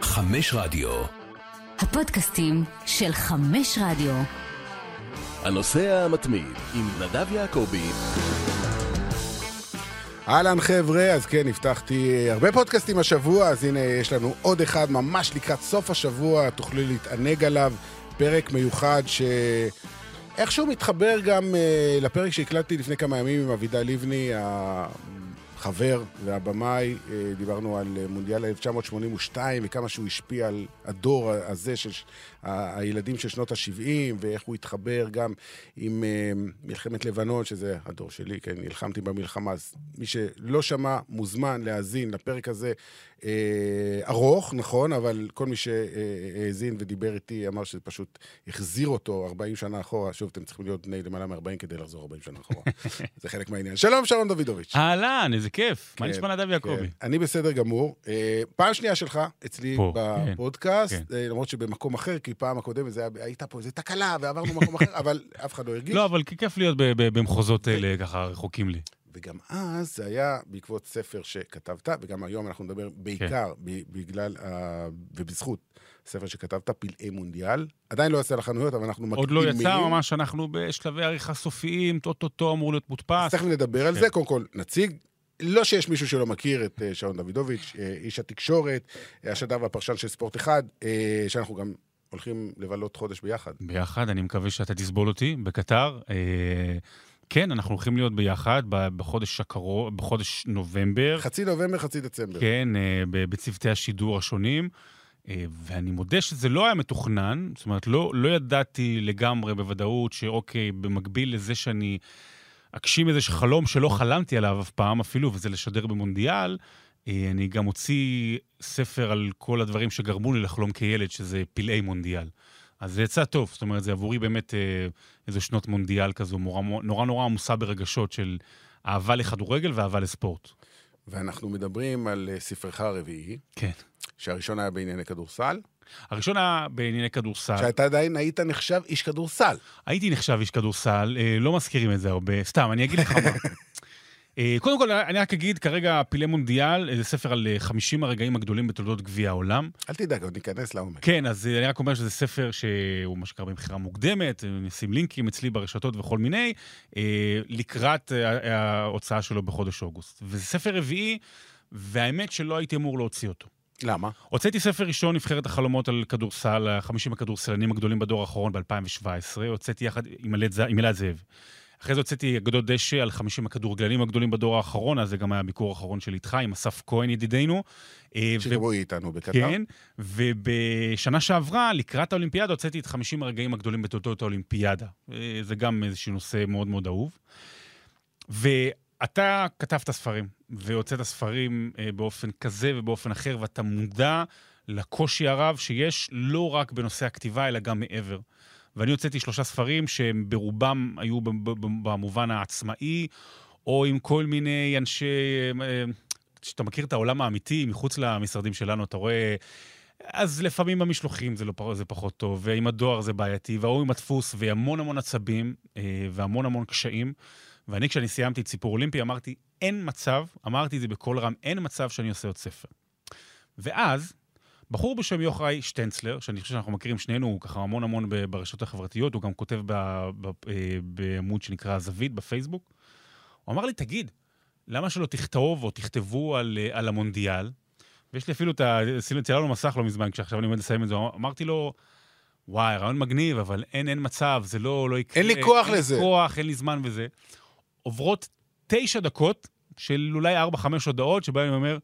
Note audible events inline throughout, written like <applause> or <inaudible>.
חמש רדיו. הפודקאסטים של חמש רדיו. הנוסע המתמיד עם נדב יעקבי. אהלן חבר'ה, אז כן, הבטחתי הרבה פודקאסטים השבוע, אז הנה יש לנו עוד אחד ממש לקראת סוף השבוע, תוכלו להתענג עליו, פרק מיוחד ש... איכשהו מתחבר גם uh, לפרק שהקלטתי לפני כמה ימים עם אבידע לבני, החבר והבמאי. Uh, דיברנו על uh, מונדיאל 1982 וכמה שהוא השפיע על הדור הזה של הילדים של שנות ה-70, ואיך הוא התחבר גם עם uh, מלחמת לבנון, שזה הדור שלי, כן, נלחמתי במלחמה. אז מי שלא שמע, מוזמן להאזין לפרק הזה. Uh, ארוך, נכון, אבל כל מי שהאזין ודיבר איתי אמר שזה פשוט החזיר אותו 40 שנה אחורה. שוב, אתם צריכים להיות בני למעלה מ-40 כדי לחזור 40 שנה אחורה. <laughs> זה חלק מהעניין. שלום, שרון דוידוביץ'. אהלן, איזה כיף. מה כן, נשמע נדב כן. יעקבי? אני בסדר גמור. אה, פעם שנייה שלך אצלי. בפודקאסט, כן. אה, למרות שבמקום אחר, כי פעם הקודמת הייתה פה איזה תקלה ועברנו במקום אחר, <laughs> אבל אף אחד לא הרגיש. לא, אבל כיף להיות במחוזות האלה ככה רחוקים לי. וגם אז זה היה בעקבות ספר שכתבת, וגם היום אנחנו נדבר בעיקר ב- בגלל ה- ובזכות ספר שכתבת, פלאי מונדיאל. עדיין לא יצא לחנויות, אבל אנחנו עוד לא מקדימים. יצא, ממש אנחנו בשלבי עריכה סופיים, טו-טו-טו אמור להיות אז מודפס. תכף נדבר על כן. זה. קודם כל, נציג. לא שיש מישהו שלא מכיר את אה, שרון דוידוביץ', אה, איש התקשורת, אה, השדר והפרשן של ספורט אחד, שאנחנו גם הולכים לבלות חודש ביחד. ביחד, אני מקווה שאתה תסבול אותי בקטר. כן, אנחנו הולכים להיות ביחד בחודש הקרוב, בחודש נובמבר. חצי נובמבר, חצי דצמבר. כן, אה, בצוותי השידור השונים. אה, ואני מודה שזה לא היה מתוכנן, זאת אומרת, לא, לא ידעתי לגמרי בוודאות שאוקיי, במקביל לזה שאני אגשים איזה חלום שלא חלמתי עליו אף פעם אפילו, וזה לשדר במונדיאל, אה, אני גם אוציא ספר על כל הדברים שגרמו לי לחלום כילד, שזה פלאי מונדיאל. אז זה יצא טוב, זאת אומרת, זה עבורי באמת אה, איזה שנות מונדיאל כזו, מורה, נורא נורא עמוסה ברגשות של אהבה לכדורגל ואהבה לספורט. ואנחנו מדברים על אה, ספרך הרביעי, כן. שהראשון היה בענייני כדורסל, הראשון היה בענייני כדורסל. שאתה עדיין היית נחשב איש כדורסל. הייתי נחשב איש כדורסל, אה, לא מזכירים את זה הרבה. סתם, אני אגיד לך מה. <laughs> אה, קודם כל, אני רק אגיד, כרגע פילי מונדיאל, אה, זה ספר על אה, 50 הרגעים הגדולים בתולדות גביע העולם. אל תדאג, עוד ניכנס לעומק. כן, אז אה, אני רק אומר שזה ספר שהוא מה שקרה במכירה מוקדמת, אה, נשים לינקים אצלי ברשתות וכל מיני, אה, לקראת אה, ההוצאה שלו בחודש אוגוסט. וזה ספר רביעי, והאמת שלא הייתי אמור להוציא אותו. למה? הוצאתי ספר ראשון, נבחרת החלומות על כדורסל, ה-50 הכדורסלנים הגדולים בדור האחרון ב-2017, הוצאתי יחד עם אלעד זאב. אחרי זה הוצאתי אגדות דשא על 50 הכדורגלנים הגדולים בדור האחרון, אז זה גם היה הביקור האחרון של איתך, עם אסף כהן ידידנו. אה, ו- איתנו בקטר. כן, ובשנה שעברה, לקראת האולימפיאדה, הוצאתי את 50 הרגעים הגדולים בתולדות האולימפיאדה. אה, זה גם איזשהו נושא מאוד מאוד אהוב. ואתה כתבת ספרים, והוצאת ספרים אה, באופן כזה ובאופן אחר, ואתה מודע לקושי הרב שיש לא רק בנושא הכתיבה, אלא גם מעבר. ואני הוצאתי שלושה ספרים שהם ברובם היו במובן העצמאי, או עם כל מיני אנשי... אה, כשאתה מכיר את העולם האמיתי, מחוץ למשרדים שלנו, אתה רואה... אז לפעמים במשלוחים זה, לא, זה פחות טוב, ועם הדואר זה בעייתי, וההוא עם הדפוס, והמון המון עצבים, אה, והמון המון קשיים. ואני, כשאני סיימתי את סיפור אולימפי, אמרתי, אין מצב, אמרתי את זה בקול רם, אין מצב שאני עושה עוד ספר. ואז, בחור בשם יוחאי שטנצלר, שאני חושב שאנחנו מכירים שנינו, הוא ככה המון המון ברשתות החברתיות, הוא גם כותב ב- ב- אה, בעמוד שנקרא הזווית בפייסבוק. הוא אמר לי, תגיד, למה שלא תכתוב או תכתבו על, אה, על המונדיאל? ויש לי אפילו את ה... עשינו- צילמנו מסך לא מזמן, כשעכשיו אני עומד לסיים את זה, אמרתי לו, וואי, רעיון מגניב, אבל אין, אין מצב, זה לא, לא יקרה. אין לי כוח אין לזה." לי כוח, אין לי זמן וזה. עוברות תשע דקות של אולי ארבע-חמש הודעות, שבהן אני אומר,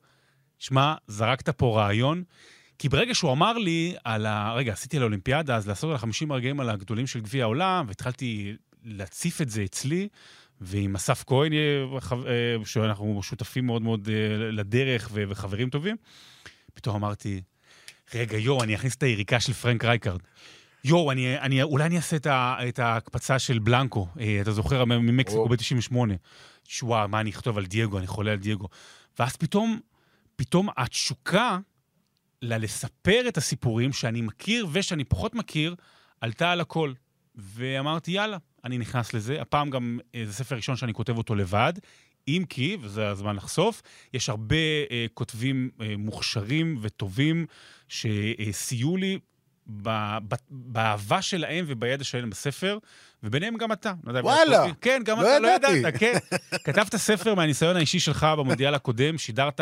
שמע, זרקת פה רעיון. כי ברגע שהוא אמר לי על ה... רגע, עשיתי על האולימפיאדה, אז לעשות על ה-50 הרגעים על הגדולים של גביע העולם, והתחלתי להציף את זה אצלי, ועם אסף כהן, אה, אה, שאנחנו שותפים מאוד מאוד אה, לדרך וחברים טובים, פתאום אמרתי, רגע, יואו, אני אכניס את היריקה של פרנק רייקארד. יואו, אני, אני, אולי אני אעשה את, ה, את ההקפצה של בלנקו, אתה זוכר, ממקסיקו או. ב-98. וואו, מה אני אכתוב על דייגו, אני חולה על דייגו. ואז פתאום, פתאום התשוקה ל- לספר את הסיפורים שאני מכיר ושאני פחות מכיר, עלתה על הכל. ואמרתי, יאללה, אני נכנס לזה. הפעם גם אה, זה ספר ראשון שאני כותב אותו לבד, אם כי, וזה הזמן לחשוף, יש הרבה אה, כותבים אה, מוכשרים וטובים שסייעו לי ב- ב- באהבה שלהם ובידע שלהם בספר, וביניהם גם אתה. לא יודע, וואלה, כותבים- כן, גם לא אתה, לא ידעתי. ידעת, כן. כתבת ספר מהניסיון האישי שלך במונדיאל הקודם, שידרת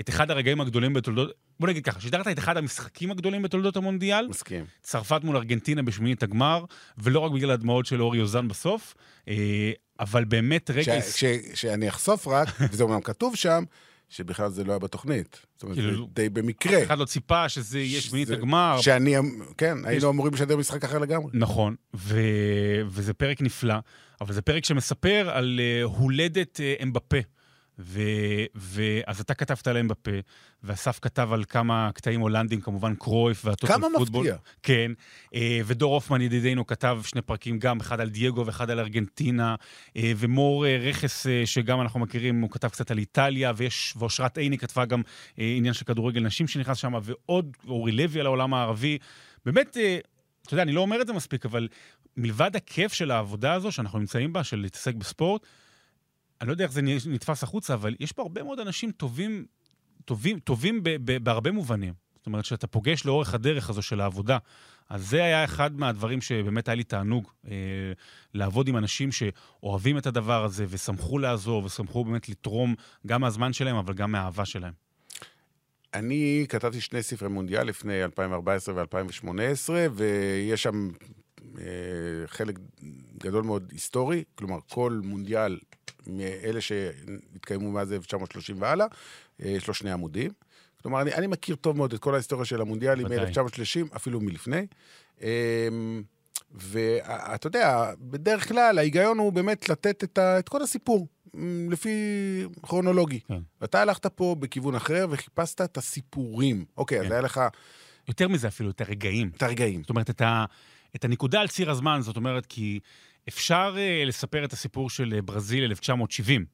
את אחד הרגעים הגדולים בתולדות, בוא נגיד ככה, שידרת את אחד המשחקים הגדולים בתולדות המונדיאל, מסכים. צרפת מול ארגנטינה בשמינית הגמר, ולא רק בגלל הדמעות של אורי אוזן בסוף, אה, אבל באמת רגע... ש- ש- שאני אחשוף רק, <laughs> וזה אומנם כתוב שם, שבכלל זה לא היה בתוכנית. זאת אומרת, כאילו, די במקרה. אחד לא ציפה שזה יהיה שמינית זה- הגמר. שאני, כן, היינו אמורים לשדר משחק אחר לגמרי. נכון, ו... וזה פרק נפלא, אבל זה פרק שמספר על uh, הולדת uh, אמבפה. ו... ו... אז אתה כתבת על אמבפה, ואסף כתב על כמה קטעים הולנדים, כמובן קרויף והטוטל כמה פוטבול. מפתיע. כן, אה, ודור הופמן ידידנו כתב שני פרקים, גם אחד על דייגו ואחד על ארגנטינה, אה, ומור אה, רכס, שגם אנחנו מכירים, הוא כתב קצת על איטליה, ויש, ואושרת עיני כתבה גם עניין של כדורגל נשים שנכנס שם, ועוד אורי לוי על העולם הערבי. באמת, אתה יודע, אני לא אומר את זה מספיק, אבל מלבד הכיף של העבודה הזו שאנחנו נמצאים בה, של להתעסק בספורט, אני לא יודע איך זה נתפס החוצה, אבל יש פה הרבה מאוד אנשים טובים, טובים, טובים ב, ב, בהרבה מובנים. זאת אומרת, שאתה פוגש לאורך הדרך הזו של העבודה. אז זה היה אחד מהדברים שבאמת היה לי תענוג, אה, לעבוד עם אנשים שאוהבים את הדבר הזה, ושמחו לעזור, ושמחו באמת לתרום גם מהזמן שלהם, אבל גם מהאהבה שלהם. אני כתבתי שני ספרי מונדיאל לפני 2014 ו-2018, ויש שם חלק גדול מאוד היסטורי, כלומר, כל מונדיאל מאלה שהתקיימו מאז 1930 והלאה, אה, יש לו שני עמודים. כלומר, אני, אני מכיר טוב מאוד את כל ההיסטוריה של המונדיאלים ודאי. מ-1930, אפילו מלפני. אה, ואתה יודע, בדרך כלל ההיגיון הוא באמת לתת את, ה, את כל הסיפור, מ, לפי כרונולוגי. כן. ואתה הלכת פה בכיוון אחר וחיפשת את הסיפורים. אוקיי, אז כן. היה לך יותר מזה אפילו, את הרגעים. את הרגעים. זאת אומרת, את, ה, את הנקודה על ציר הזמן, זאת אומרת, כי אפשר uh, לספר את הסיפור של אה, ברזיל 1970.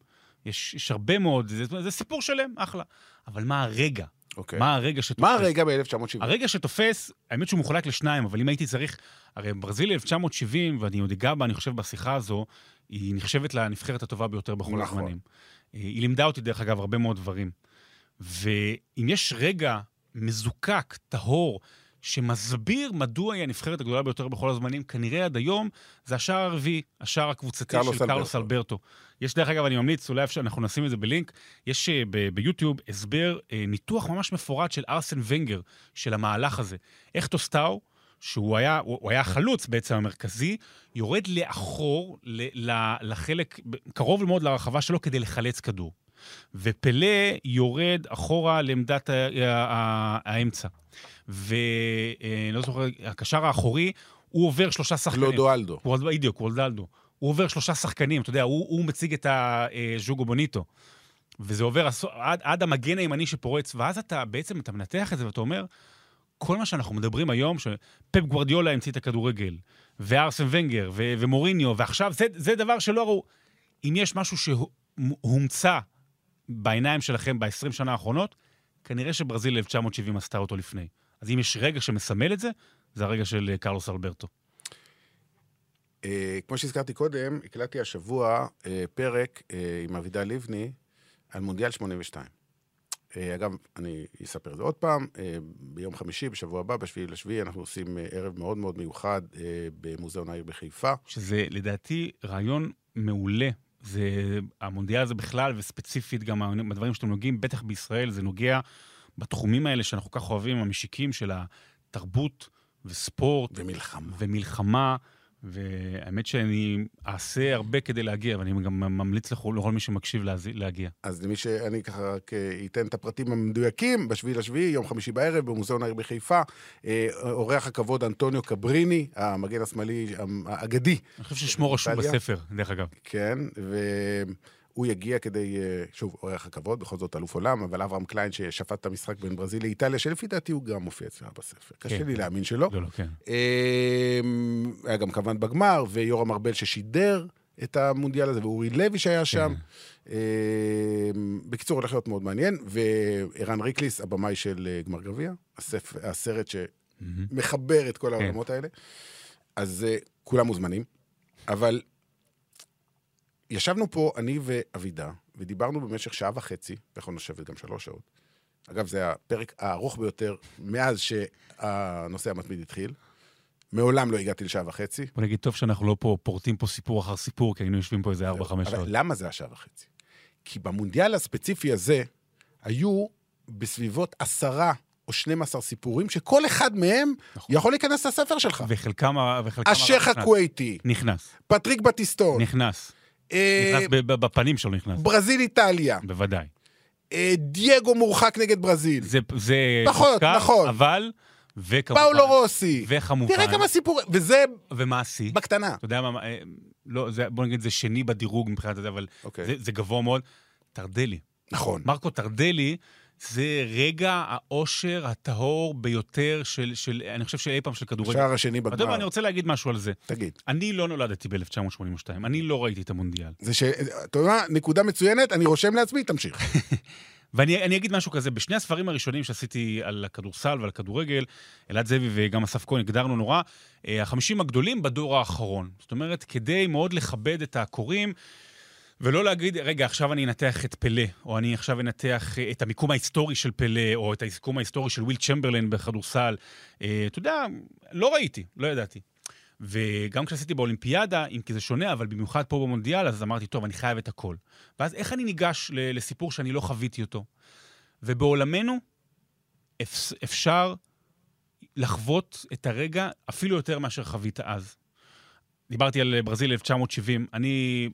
יש, יש הרבה מאוד, זה, זה סיפור שלם, אחלה. אבל מה הרגע? אוקיי. מה הרגע שתופס? מה הרגע ב-1970? הרגע שתופס, האמת שהוא מחולק לשניים, אבל אם הייתי צריך... הרי ברזיל 1970, ואני עוד אגע בה, אני חושב, בשיחה הזו, היא נחשבת לנבחרת הטובה ביותר בכל נכון. הזמנים. אה, היא לימדה אותי, דרך אגב, הרבה מאוד דברים. ואם יש רגע מזוקק, טהור, שמסביר מדוע היא הנבחרת הגדולה ביותר בכל הזמנים, כנראה עד היום, זה השער הרביעי, השער הקבוצתי של קרלוס אלברטו. אלברטו. יש, דרך אגב, אני ממליץ, אולי אפשר, אנחנו נשים את זה בלינק, יש אה, ב- ביוטיוב הסבר, אה, ניתוח ממש מפורט של ארסן ונגר, של המהלך הזה. איך טוסטאו, שהוא היה, הוא הוא היה החלוץ בעצם המרכזי, יורד לאחור, ל, ל, לחלק, קרוב מאוד לרחבה שלו כדי לחלץ כדור. ופלא יורד אחורה לעמדת האמצע. ואני לא זוכר, הקשר האחורי, הוא עובר שלושה שחקנים. קלודואלדו. וולד- בדיוק, וולדלדו. הוא עובר שלושה שחקנים, אתה יודע, הוא, הוא מציג את הז'וגו בוניטו. וזה עובר עד, עד המגן הימני שפורץ, ואז אתה בעצם, אתה מנתח את זה ואתה אומר, כל מה שאנחנו מדברים היום, שפפ גוורדיולה המציא את הכדורגל, וארסן ונגר, ו- ומוריניו, ועכשיו, זה, זה דבר שלא ראו. אם יש משהו שהומצא בעיניים שלכם ב-20 שנה האחרונות, כנראה שברזיל 1970 עשתה אותו לפני. אז אם יש רגע שמסמל את זה, זה הרגע של אה, קרלוס אלברטו. אה, כמו שהזכרתי קודם, הקלטתי השבוע אה, פרק אה, עם אבידל לבני על מונדיאל 82. אה, אגב, אני אספר את זה עוד פעם, אה, ביום חמישי, בשבוע הבא, בשביעי לשביעי, אנחנו עושים אה, ערב מאוד מאוד מיוחד אה, במוזיאון העיר בחיפה. שזה לדעתי רעיון מעולה. זה, המונדיאל הזה בכלל, וספציפית גם בדברים שאתם נוגעים, בטח בישראל, זה נוגע בתחומים האלה שאנחנו כך אוהבים, המשיקים של התרבות וספורט ומלחמה. ומלחמה, והאמת שאני אעשה הרבה כדי להגיע, ואני גם ממליץ לכל, לכל מי שמקשיב להגיע. אז למי שאני ככה רק אה, אתן את הפרטים המדויקים, בשביעי לשביעי, יום חמישי בערב, במוזיאון העיר בחיפה, אה, אורח הכבוד אנטוניו קבריני, המגן השמאלי האגדי, אני חושב ששמו רשום? בספר, דרך אגב. כן, והוא יגיע כדי, אה, שוב, אורח הכבוד, בכל זאת אלוף עולם, אבל אברהם קליין ששפט את המשחק בין ברזיל לאיטליה, שלפי דעתי הוא גם מופיע אצלנו בספר. קשה כן. לי להאמין שלא. לא, לא, כן. אה, היה גם כמובן בגמר, ויורם ארבל ששידר את המונדיאל הזה, ואורי לוי שהיה שם. אה, בקיצור, הולך להיות מאוד מעניין, וערן ריקליס, הבמאי של אה, גמר גביע, הסרט שמחבר את כל העולמות האלה. אז אה, כולם מוזמנים, אבל ישבנו פה, אני ואבידה, ודיברנו במשך שעה וחצי, יכולנו לשבת גם שלוש שעות. אגב, זה הפרק הארוך ביותר מאז שהנושא המתמיד התחיל. מעולם לא הגעתי לשעה וחצי. בוא נגיד, טוב שאנחנו לא פה פורטים פה סיפור אחר סיפור, כי היינו יושבים פה איזה 4-5 אבל שעות. למה זה השעה וחצי? כי במונדיאל הספציפי הזה היו בסביבות עשרה או 12 סיפורים, שכל אחד מהם נכון. יכול להיכנס לספר שלך. וחלקם... וחלקם השייח. הכווייתי, נכנס, פטריק בטיסטון, נכנס. אה, נכנס ב- בפנים שלו נכנס, ברזיל איטליה, בוודאי. אה, דייגו מורחק נגד ברזיל, זה, זה פחות, מוזכר, נכון. אבל, וכמובן, פאולו רוסי. וכמובן, תראה כמה סיפורים, וזה ומעשי. בקטנה. אתה יודע מה, אה, לא, זה, בוא נגיד, זה שני בדירוג מבחינת זה, אבל אוקיי. זה, זה גבוה מאוד. טרדלי. נכון. מרקו טרדלי זה רגע האושר הטהור ביותר של, של אני חושב שאי פעם של כדורגל. השער השני אתה יודע מה, אני בגמר. רוצה להגיד משהו על זה. תגיד. אני לא נולדתי ב-1982, אני לא ראיתי את המונדיאל. זה ש... אתה יודע? נקודה מצוינת, אני רושם לעצמי, תמשיך. <laughs> ואני אני אגיד משהו כזה, בשני הספרים הראשונים שעשיתי על הכדורסל ועל הכדורגל, אלעד זאבי וגם אסף כהן הגדרנו נורא, אה, החמישים הגדולים בדור האחרון. זאת אומרת, כדי מאוד לכבד את הקוראים, ולא להגיד, רגע, עכשיו אני אנתח את פלא, או אני עכשיו אנתח את המיקום ההיסטורי של פלא, או את המיקום ההיסטורי של וויל צ'מברלין בכדורסל. אה, אתה יודע, לא ראיתי, לא ידעתי. וגם כשעשיתי באולימפיאדה, אם כי זה שונה, אבל במיוחד פה במונדיאל, אז אמרתי, טוב, אני חייב את הכל. ואז איך אני ניגש לסיפור שאני לא חוויתי אותו? ובעולמנו אפ- אפשר לחוות את הרגע אפילו יותר מאשר חווית אז. דיברתי על ברזיל 1970. אני,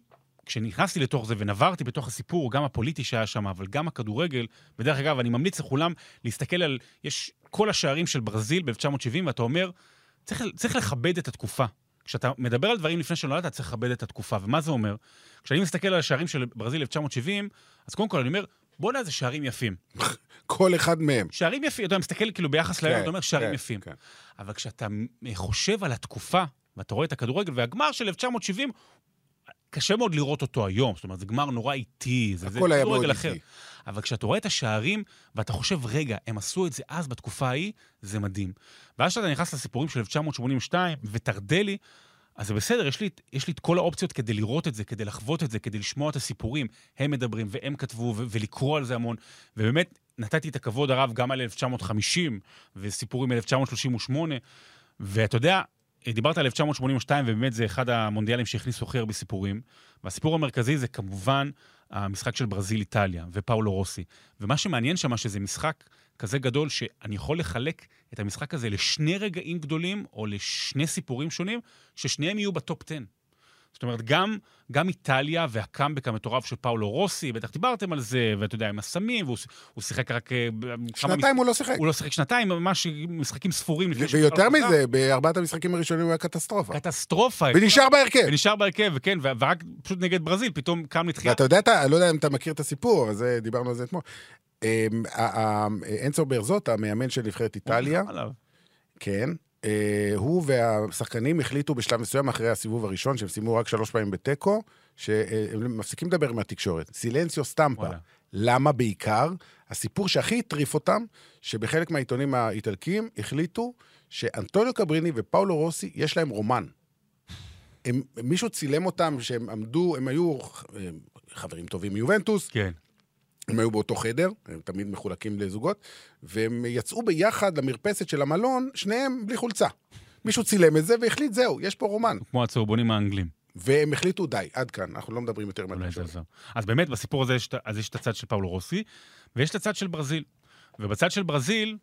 כשנכנסתי לתוך זה ונברתי בתוך הסיפור, גם הפוליטי שהיה שם, אבל גם הכדורגל, ודרך אגב, אני ממליץ לכולם להסתכל על, יש כל השערים של ברזיל ב-1970, ואתה אומר, צריך, צריך לכבד את התקופה. כשאתה מדבר על דברים לפני שנולדת, צריך לכבד את התקופה. ומה זה אומר? כשאני מסתכל על השערים של ברזיל 1970, אז קודם כל אני אומר, בואנה, זה שערים יפים. <laughs> כל אחד מהם. שערים יפים, אתה מסתכל כאילו ביחס כן, אתה אומר שערים כן, יפים. כן. אבל כשאתה חושב על התקופה, ואתה רואה את הכדורגל, והגמר של 1970, קשה מאוד לראות אותו היום. זאת אומרת, זה גמר נורא איטי, זה, זה הכל היה מאוד. איטי. אבל כשאתה רואה את השערים, ואתה חושב, רגע, הם עשו את זה אז, בתקופה ההיא, זה מדהים. ואז כשאתה נכנס לסיפורים של 1982, וטרדלי, אז זה בסדר, יש לי, יש לי את כל האופציות כדי לראות את זה, כדי לחוות את זה, כדי לשמוע את הסיפורים. הם מדברים, והם כתבו, ו- ולקרוא על זה המון. ובאמת, נתתי את הכבוד הרב גם על 1950, וסיפורים מ-1938. ואתה יודע, דיברת על 1982, ובאמת זה אחד המונדיאלים שהכניסו הכי הרבה סיפורים. והסיפור המרכזי זה כמובן המשחק של ברזיל-איטליה ופאולו רוסי. ומה שמעניין שם, שזה משחק כזה גדול, שאני יכול לחלק את המשחק הזה לשני רגעים גדולים, או לשני סיפורים שונים, ששניהם יהיו בטופ 10. זאת אומרת, גם, גם איטליה והקאמבק המטורף של פאולו רוסי, בטח דיברתם על זה, ואתה יודע, עם הסמים, והוא הוא שיחק רק... אה, שנתיים הוא לא שיחק. הוא לא שיחק שנתיים, ממש משחקים ספורים. ויותר. מזה, בארבעת המשחקים הראשונים הוא היה קטסטרופה. קטסטרופה. ונשאר בהרכב. ונשאר בהרכב, וכן, ו- ורק פשוט נגד ברזיל, פתאום קם לתחייה. ואתה יודע, אני לא יודע אם אתה מכיר את הסיפור, דיברנו על זה אתמול. אמ, ה- ה- אנצו ברזוט, המאמן של נבחרת איטליה. כן, הוא והשחקנים החליטו בשלב מסוים, אחרי הסיבוב הראשון, שהם סיימו רק שלוש פעמים בתיקו, שהם מפסיקים לדבר עם התקשורת. סילנסיו סטמפה. למה בעיקר? הסיפור שהכי הטריף אותם, שבחלק מהעיתונים האיטלקיים החליטו שאנטוניו קבריני ופאולו רוסי, יש להם רומן. הם, מישהו צילם אותם שהם עמדו, הם היו אה, חברים טובים מיובנטוס, כן. הם היו באותו חדר, הם תמיד מחולקים לזוגות, והם יצאו ביחד למרפסת של המלון, שניהם בלי חולצה. מישהו צילם את זה והחליט, זהו, יש פה רומן. כמו הצהובונים האנגלים. והם החליטו, די, עד כאן, אנחנו לא מדברים יותר מהתקשורת. אז באמת, בסיפור הזה יש, אז יש את הצד של פאולו רוסי, ויש את הצד של ברזיל. ובצד של ברזיל,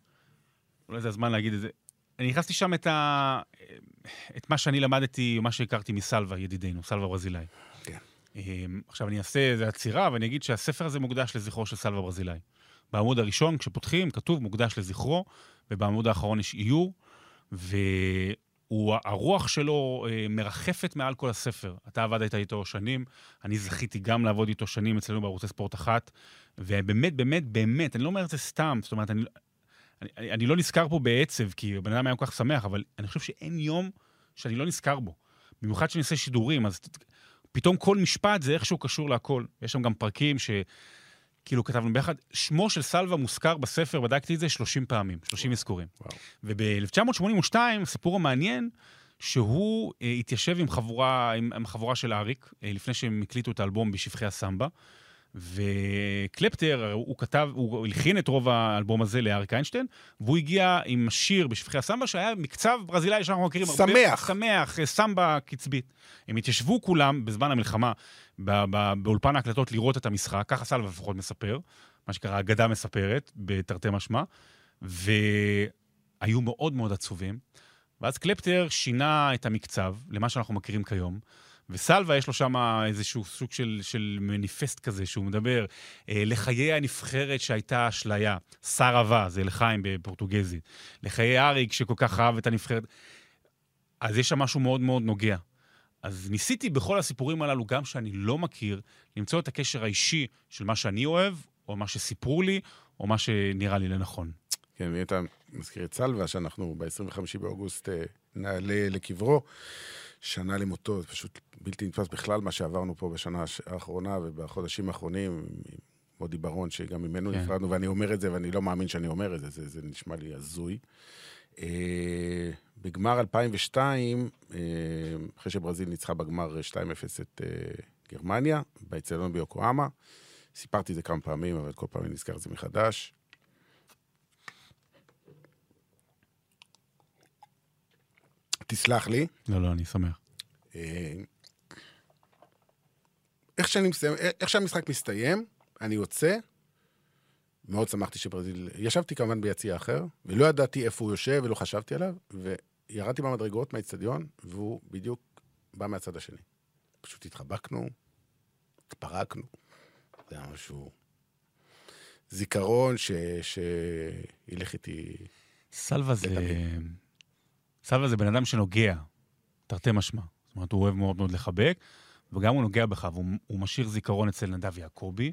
אולי זה הזמן להגיד את זה, אני נכנסתי שם את, ה... את מה שאני למדתי, מה שהכרתי מסלווה, ידידנו, סלווה ברזילאי. אמ, עכשיו, אני אעשה איזה עצירה, ואני אגיד שהספר הזה מוקדש לזכרו של סלווה ברזילאי. בעמוד הראשון, כשפותחים, כתוב מוקדש לזכרו, ובעמוד האחרון יש איור, והרוח שלו אה, מרחפת מעל כל הספר. אתה עבדת איתו שנים, אני זכיתי גם לעבוד איתו שנים אצלנו בערוצי ספורט אחת, ובאמת, באמת, באמת, אני לא אומר את זה סתם, זאת אומרת, אני, אני, אני, לא נזכר פה בעצב, כי הבן אדם היה כל כך שמח, אבל אני חושב שאין יום שאני לא נזכר בו. במיוחד שאני עושה שידורים, אז פתאום כל משפט זה איכשהו קשור להכל. יש שם גם פרקים ש... כאילו כתבנו ביחד, שמו של סלווה מוזכר בספר, בדקתי את זה 30 פעמים, 30 אזכורים. וואו. וב-1982, הסיפור המעניין, שהוא אה, התיישב עם חבורה, עם, עם חבורה של אריק, אה, לפני שהם הקליטו את האלבום בשפחי הסמבה. וקלפטר, הוא כתב, הוא הלחין את רוב האלבום הזה לאריק איינשטיין, והוא הגיע עם שיר בשפחי הסמבה, שהיה מקצב ברזילאי שאנחנו מכירים שמח. הרבה. שמח, אה, סמבה קצבית. הם התיישבו כולם בזמן המלחמה באולפן ההקלטות לראות את המשחק, ככה סלווה לפחות מספר, מה שקרה, אגדה מספרת, בתרתי משמע, והיו מאוד מאוד עצובים. ואז קלפטר שינה את המקצב למה שאנחנו מכירים כיום. וסלווה יש לו שם איזשהו סוג של, של מניפסט כזה, שהוא מדבר אה, לחיי הנבחרת שהייתה אשליה, סרבה, זה לחיים בפורטוגזית, לחיי אריק שכל כך אהב את הנבחרת. אז יש שם משהו מאוד מאוד נוגע. אז ניסיתי בכל הסיפורים הללו, גם שאני לא מכיר, למצוא את הקשר האישי של מה שאני אוהב, או מה שסיפרו לי, או מה שנראה לי לנכון. כן, ואם אתה מזכיר את סלווה, שאנחנו ב-25 באוגוסט אה, נעלה לקברו, שנה למותו, זה פשוט בלתי נתפס בכלל מה שעברנו פה בשנה האחרונה ובחודשים האחרונים, עם מודי ברון, שגם ממנו כן. נפרדנו, ואני אומר את זה, ואני לא מאמין שאני אומר את זה, זה, זה נשמע לי הזוי. אה, בגמר 2002, אה, אחרי שברזיל ניצחה בגמר 2-0 את אה, גרמניה, באצטדיון ביוקואמה, סיפרתי את זה כמה פעמים, אבל כל פעם אני נזכר את זה מחדש. תסלח לי. לא, לא, אני שמח. אה, איך, שאני מסיים, איך שהמשחק מסתיים, אני יוצא, מאוד שמחתי שברזיל... ישבתי כמובן ביציע אחר, ולא ידעתי איפה הוא יושב ולא חשבתי עליו, וירדתי במדרגות מהאיצטדיון, והוא בדיוק בא מהצד השני. פשוט התחבקנו, התפרקנו. זה היה משהו... זיכרון. שילך איתי... סלווה זה... סלווה זה בן אדם שנוגע, תרתי משמע. זאת אומרת, הוא אוהב מאוד מאוד לחבק, וגם הוא נוגע בך, והוא הוא משאיר זיכרון אצל נדב יעקבי,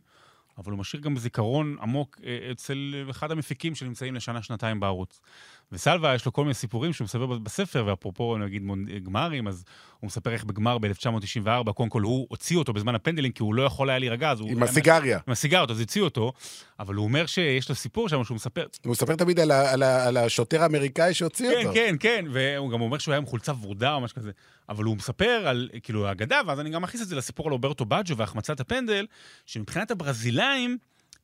אבל הוא משאיר גם זיכרון עמוק אה, אצל אחד המפיקים שנמצאים לשנה-שנתיים בערוץ. וסלווה, יש לו כל מיני סיפורים שהוא מספר בספר, ואפרופו, נגיד, גמרים, אז הוא מספר איך בגמר ב-1994, קודם כל הוא הוציא אותו בזמן הפנדלים, כי הוא לא יכול היה להירגע, אז הוא... עם הסיגריה. עם הסיגריות, אז הציעו אותו, אבל הוא אומר שיש לו סיפור שם שהוא מספר, הוא מספר תמיד על, על, על השוטר האמריקאי שהוציא כן, אותו. כן, כן, והוא גם אומר שהוא היה עם חולצה ורודה או משהו כזה. אבל הוא מספר על, כאילו, האגדה, ואז אני גם מכניס את זה לסיפור על אוברטו בג'ו והחמצת הפנדל, שמבחינת הברזילאים,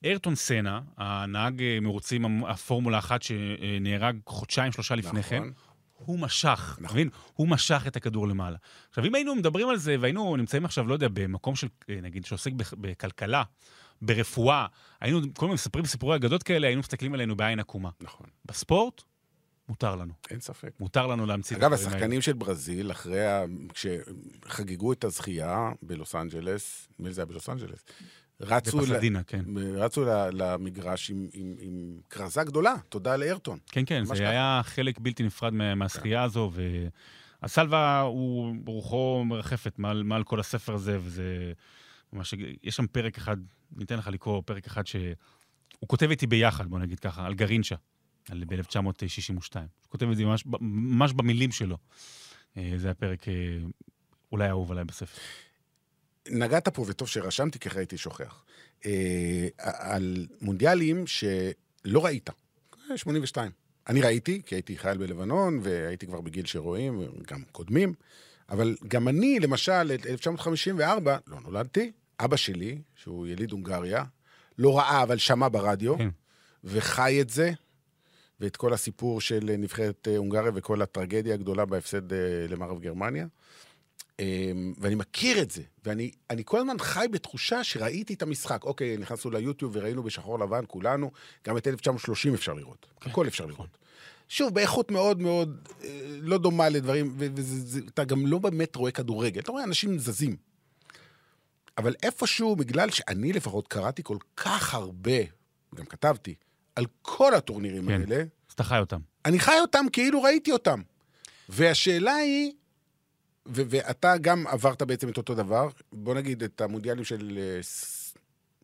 איירטון סנה, הנהג אה, מרוצים הפורמולה אחת שנהרג חודשיים, שלושה לפני כן, נכון. הוא משך, אתה מבין? הוא משך את הכדור למעלה. עכשיו, אם היינו מדברים על זה, והיינו נמצאים עכשיו, לא יודע, במקום של, אה, נגיד, שעוסק בכ- בכלכלה, ברפואה, היינו כל הזמן מספרים סיפורי אגדות כאלה, היינו מסתכלים עלינו בעין עקומה. נכון, בספורט, מותר לנו. אין ספק. מותר לנו להמציא אגב, הדברים האלה. השחקנים של ברזיל, אחרי ה... כשחגגו את הזכייה בלוס אנג'לס, לי זה היה בלוס אנג'לס, רצו, ל... בפסדינה, כן. רצו ל... למגרש עם, עם, עם כרזה גדולה, תודה לאיירטון. כן, כן, זה ככה. היה חלק בלתי נפרד מה- מהזכייה הזו, והסלווה הוא רוחו מרחפת מעל, מעל כל הספר הזה, וזה ממש... יש שם פרק אחד, ניתן לך לקרוא פרק אחד שהוא כותב איתי ביחד, בוא נגיד ככה, על גרינצ'ה, על- ב-1962. הוא כותב את זה ממש, ממש במילים שלו. אה, זה הפרק אה, אולי האהוב עליי בספר. נגעת פה, וטוב שרשמתי, אחרי הייתי שוכח, אה, על מונדיאלים שלא ראית. אה, 82. אני ראיתי, כי הייתי חייל בלבנון, והייתי כבר בגיל שרואים, גם קודמים, אבל גם אני, למשל, את 1954, לא נולדתי, אבא שלי, שהוא יליד הונגריה, לא ראה, אבל שמע ברדיו, כן. וחי את זה, ואת כל הסיפור של נבחרת אה, הונגריה וכל הטרגדיה הגדולה בהפסד אה, למערב גרמניה. אמ, ואני מכיר את זה, ואני אני כל הזמן חי בתחושה שראיתי את המשחק. אוקיי, נכנסנו ליוטיוב וראינו בשחור לבן כולנו, גם את 1930 אפשר לראות, כן. הכל אפשר לראות. שוב, באיכות מאוד מאוד אה, לא דומה לדברים, ואתה גם לא באמת רואה כדורגל, אתה רואה אנשים זזים. אבל איפשהו, בגלל שאני לפחות קראתי כל כך הרבה, גם כתבתי, על כל הטורנירים כן. האלה, אז אתה חי אותם. אני חי אותם כאילו ראיתי אותם. והשאלה היא, ו- ואתה גם עברת בעצם את אותו דבר, בוא נגיד את המונדיאלים של אה, ס-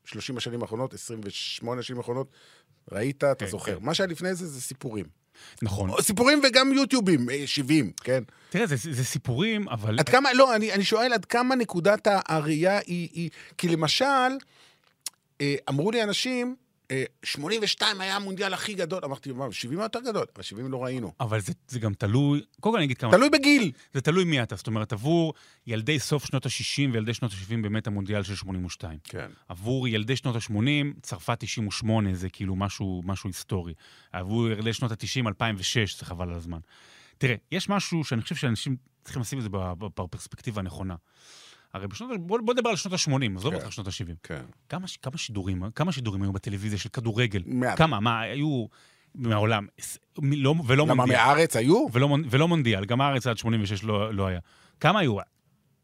30 השנים האחרונות, 28 השנים האחרונות, ראית, אתה כן, זוכר. כן. מה שהיה לפני זה, זה סיפורים. נכון. סיפורים וגם יוטיובים, אה, 70, כן? תראה, זה, זה סיפורים, אבל... עד כמה, לא, אני, אני שואל עד כמה נקודת הראייה היא, היא... כי למשל, אה, אמרו לי אנשים, אה, 82 היה המונדיאל הכי גדול. אמרתי, מה, 70 יותר גדול? אבל 70 לא ראינו. אבל זה, זה גם תלוי, קודם כל אני אגיד כמה, תלוי בגיל. זה תלוי מי אתה. זאת אומרת, עבור ילדי סוף שנות ה-60 וילדי שנות ה-70 באמת המונדיאל של 82. כן. עבור ילדי שנות ה-80, צרפת 98 זה כאילו משהו, משהו היסטורי. עבור ילדי שנות ה-90, 2006, זה חבל על הזמן. תראה, יש משהו שאני חושב שאנשים צריכים לשים את זה בפרספקטיבה הנכונה. הרי בשנות, בוא, בוא נדבר על שנות ה-80, עזוב כן. אותך שנות ה-70. כן. כמה, כמה שידורים, כמה שידורים היו בטלוויזיה של כדורגל? מעט. כמה? מה, היו מהעולם? לא, ולא למה, מונדיאל. מהארץ היו? ולא, ולא מונדיאל, גם הארץ עד 86 לא, לא היה. כמה היו?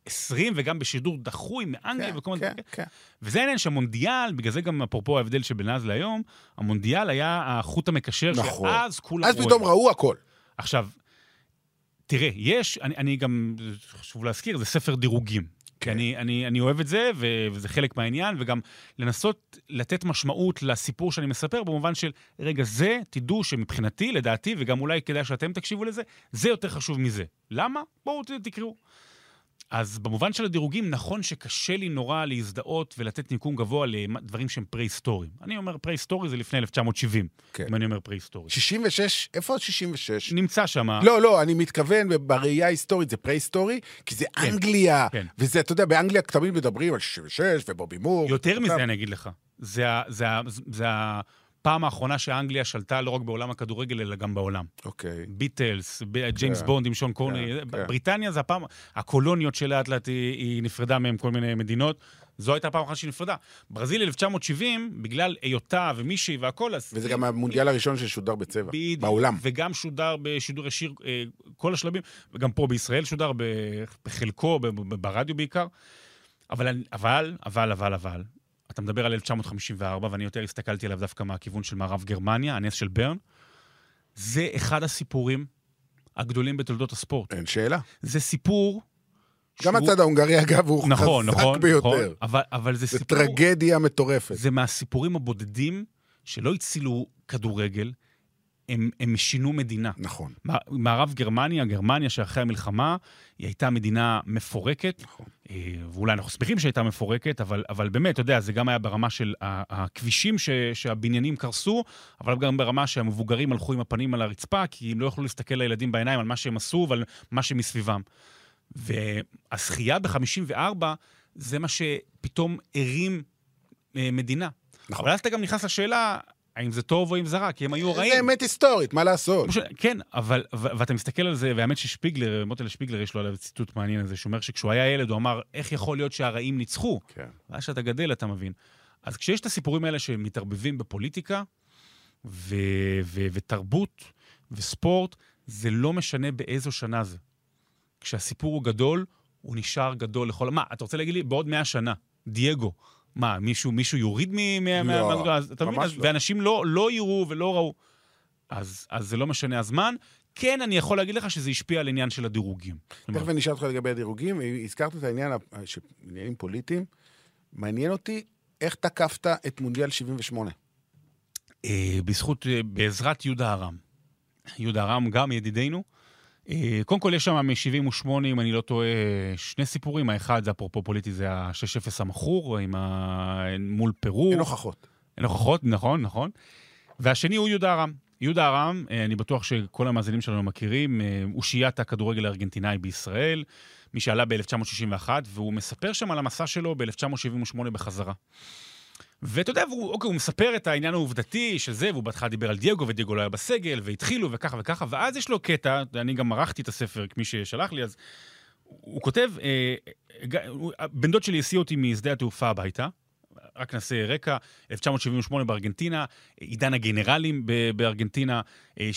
20 וגם בשידור דחוי מאנגליה כן, וכל מיני... כן, כן. וזה העניין שהמונדיאל, בגלל זה גם אפרופו ההבדל שבין אז להיום, המונדיאל היה החוט המקשר, נכון. שאז כולם אז. פתאום ראו הכל. עכשיו, תראה, יש, אני, אני גם, חשוב להזכיר, זה ספר דירוגים. כי. אני, אני, אני אוהב את זה, וזה חלק מהעניין, וגם לנסות לתת משמעות לסיפור שאני מספר, במובן של, רגע, זה, תדעו שמבחינתי, לדעתי, וגם אולי כדאי שאתם תקשיבו לזה, זה יותר חשוב מזה. למה? בואו תקראו. אז במובן של הדירוגים, נכון שקשה לי נורא להזדהות ולתת ניקום גבוה לדברים שהם פרה-היסטוריים. אני אומר פרה-היסטורי זה לפני 1970, כן. אם אני אומר פרה-היסטורי. 66, איפה 66? נמצא שם. לא, לא, אני מתכוון, בראייה ההיסטורית זה פרה-היסטורי, כי זה כן, אנגליה. כן. וזה, אתה יודע, באנגליה תמיד מדברים על 66 ובובי מור. יותר מזה אני אגיד לך. זה, ה- זה, ה- זה הפעם האחרונה שאנגליה שלטה לא רק בעולם הכדורגל, אלא גם בעולם. אוקיי. ביטלס, ב- ג'יימס כן, בונד עם שון קורני. כן, כן. בריטניה זה הפעם, הקולוניות שלאט לאט היא, נפרדה מהם כל מיני מדינות. זו הייתה הפעם אחת שהיא נפרדה. ברזיל 1970, בגלל היותה ומישהי והכל, אז... וזה גם המונדיאל הראשון ששודר בצבע. בדיוק. בעולם. וגם שודר בשידור ישיר, אה, כל השלבים, וגם פה בישראל שודר בחלקו, ברדיו בעיקר. אבל, אבל, אבל, אבל, אבל, אתה מדבר על 1954, ואני יותר הסתכלתי עליו דווקא מהכיוון של מערב גרמניה, הנס של ברן. זה אחד הסיפורים הגדולים בתולדות הספורט. אין שאלה. זה סיפור... גם שהוא- הצד ההונגרי, אגב, הוא נכון, חזק נכון, ביותר. נכון, אבל, אבל זה זה סיפור... טרגדיה מטורפת. זה מהסיפורים הבודדים שלא הצילו כדורגל, הם, הם שינו מדינה. נכון. מע- מערב גרמניה, גרמניה שאחרי המלחמה, היא הייתה מדינה מפורקת. נכון. אה, ואולי אנחנו שמחים שהייתה מפורקת, אבל, אבל באמת, אתה יודע, זה גם היה ברמה של הכבישים ש, שהבניינים קרסו, אבל גם ברמה שהמבוגרים הלכו עם הפנים על הרצפה, כי הם לא יכלו להסתכל לילדים בעיניים על מה שהם עשו ועל מה שמסביבם. והזכייה ב-54, זה מה שפתאום הרים אה, מדינה. נכון. אבל אז אתה גם נכנס לשאלה, האם זה טוב או אם זה רע, כי הם היו רעים. זה אמת היסטורית, מה לעשות? כן, אבל, ואתה מסתכל על זה, והאמת ששפיגלר, מוטל שפיגלר, יש לו עליו ציטוט מעניין הזה, שאומר שכשהוא היה ילד, הוא אמר, איך יכול להיות שהרעים ניצחו? כן. ואז כשאתה גדל, אתה מבין. אז כשיש את הסיפורים האלה שמתערבבים בפוליטיקה, ו- ו- ותרבות, וספורט, זה לא משנה באיזו שנה זה. כשהסיפור הוא גדול, הוא נשאר גדול לכל... מה, אתה רוצה להגיד לי, בעוד מאה שנה, דייגו, מה, מישהו, מישהו יוריד מ... מה- מה- לא, אתה מבין? לא. ואנשים לא, לא יראו ולא ראו. אז, אז זה לא משנה הזמן. כן, אני יכול להגיד לך שזה השפיע על עניין של הדירוגים. תכף אני אשאל אותך לגבי הדירוגים. הזכרת את העניין, ה- ש- עניינים פוליטיים. מעניין אותי איך תקפת את מונדיאל 78. אה, בזכות, אה, בעזרת יהודה ארם. יהודה ארם גם ידידנו. אה, קודם כל, יש שם מ-78, אם אני לא טועה, שני סיפורים. האחד, זה אפרופו פוליטי, זה ה-6-0 המכור, עם ה... מול פרו. אין הוכחות. אין הוכחות, נכון, נכון. והשני הוא יהודה ארם. יהודה ארם, אה, אני בטוח שכל המאזינים שלנו מכירים, אה, הוא שיית הכדורגל הארגנטינאי בישראל, מי שעלה ב-1961, והוא מספר שם על המסע שלו ב-1978 בחזרה. ואתה יודע, והוא, אוקיי, הוא מספר את העניין העובדתי של זה, והוא בהתחלה דיבר על דייגו, ודייגו לא היה בסגל, והתחילו, וככה וככה, ואז יש לו קטע, אני גם ערכתי את הספר, מי ששלח לי, אז הוא כותב, אה, הוא- בן דוד שלי הסיע אותי משדה התעופה הביתה, רק נעשה רקע, 1978 בארגנטינה, עידן הגנרלים בארגנטינה, אה,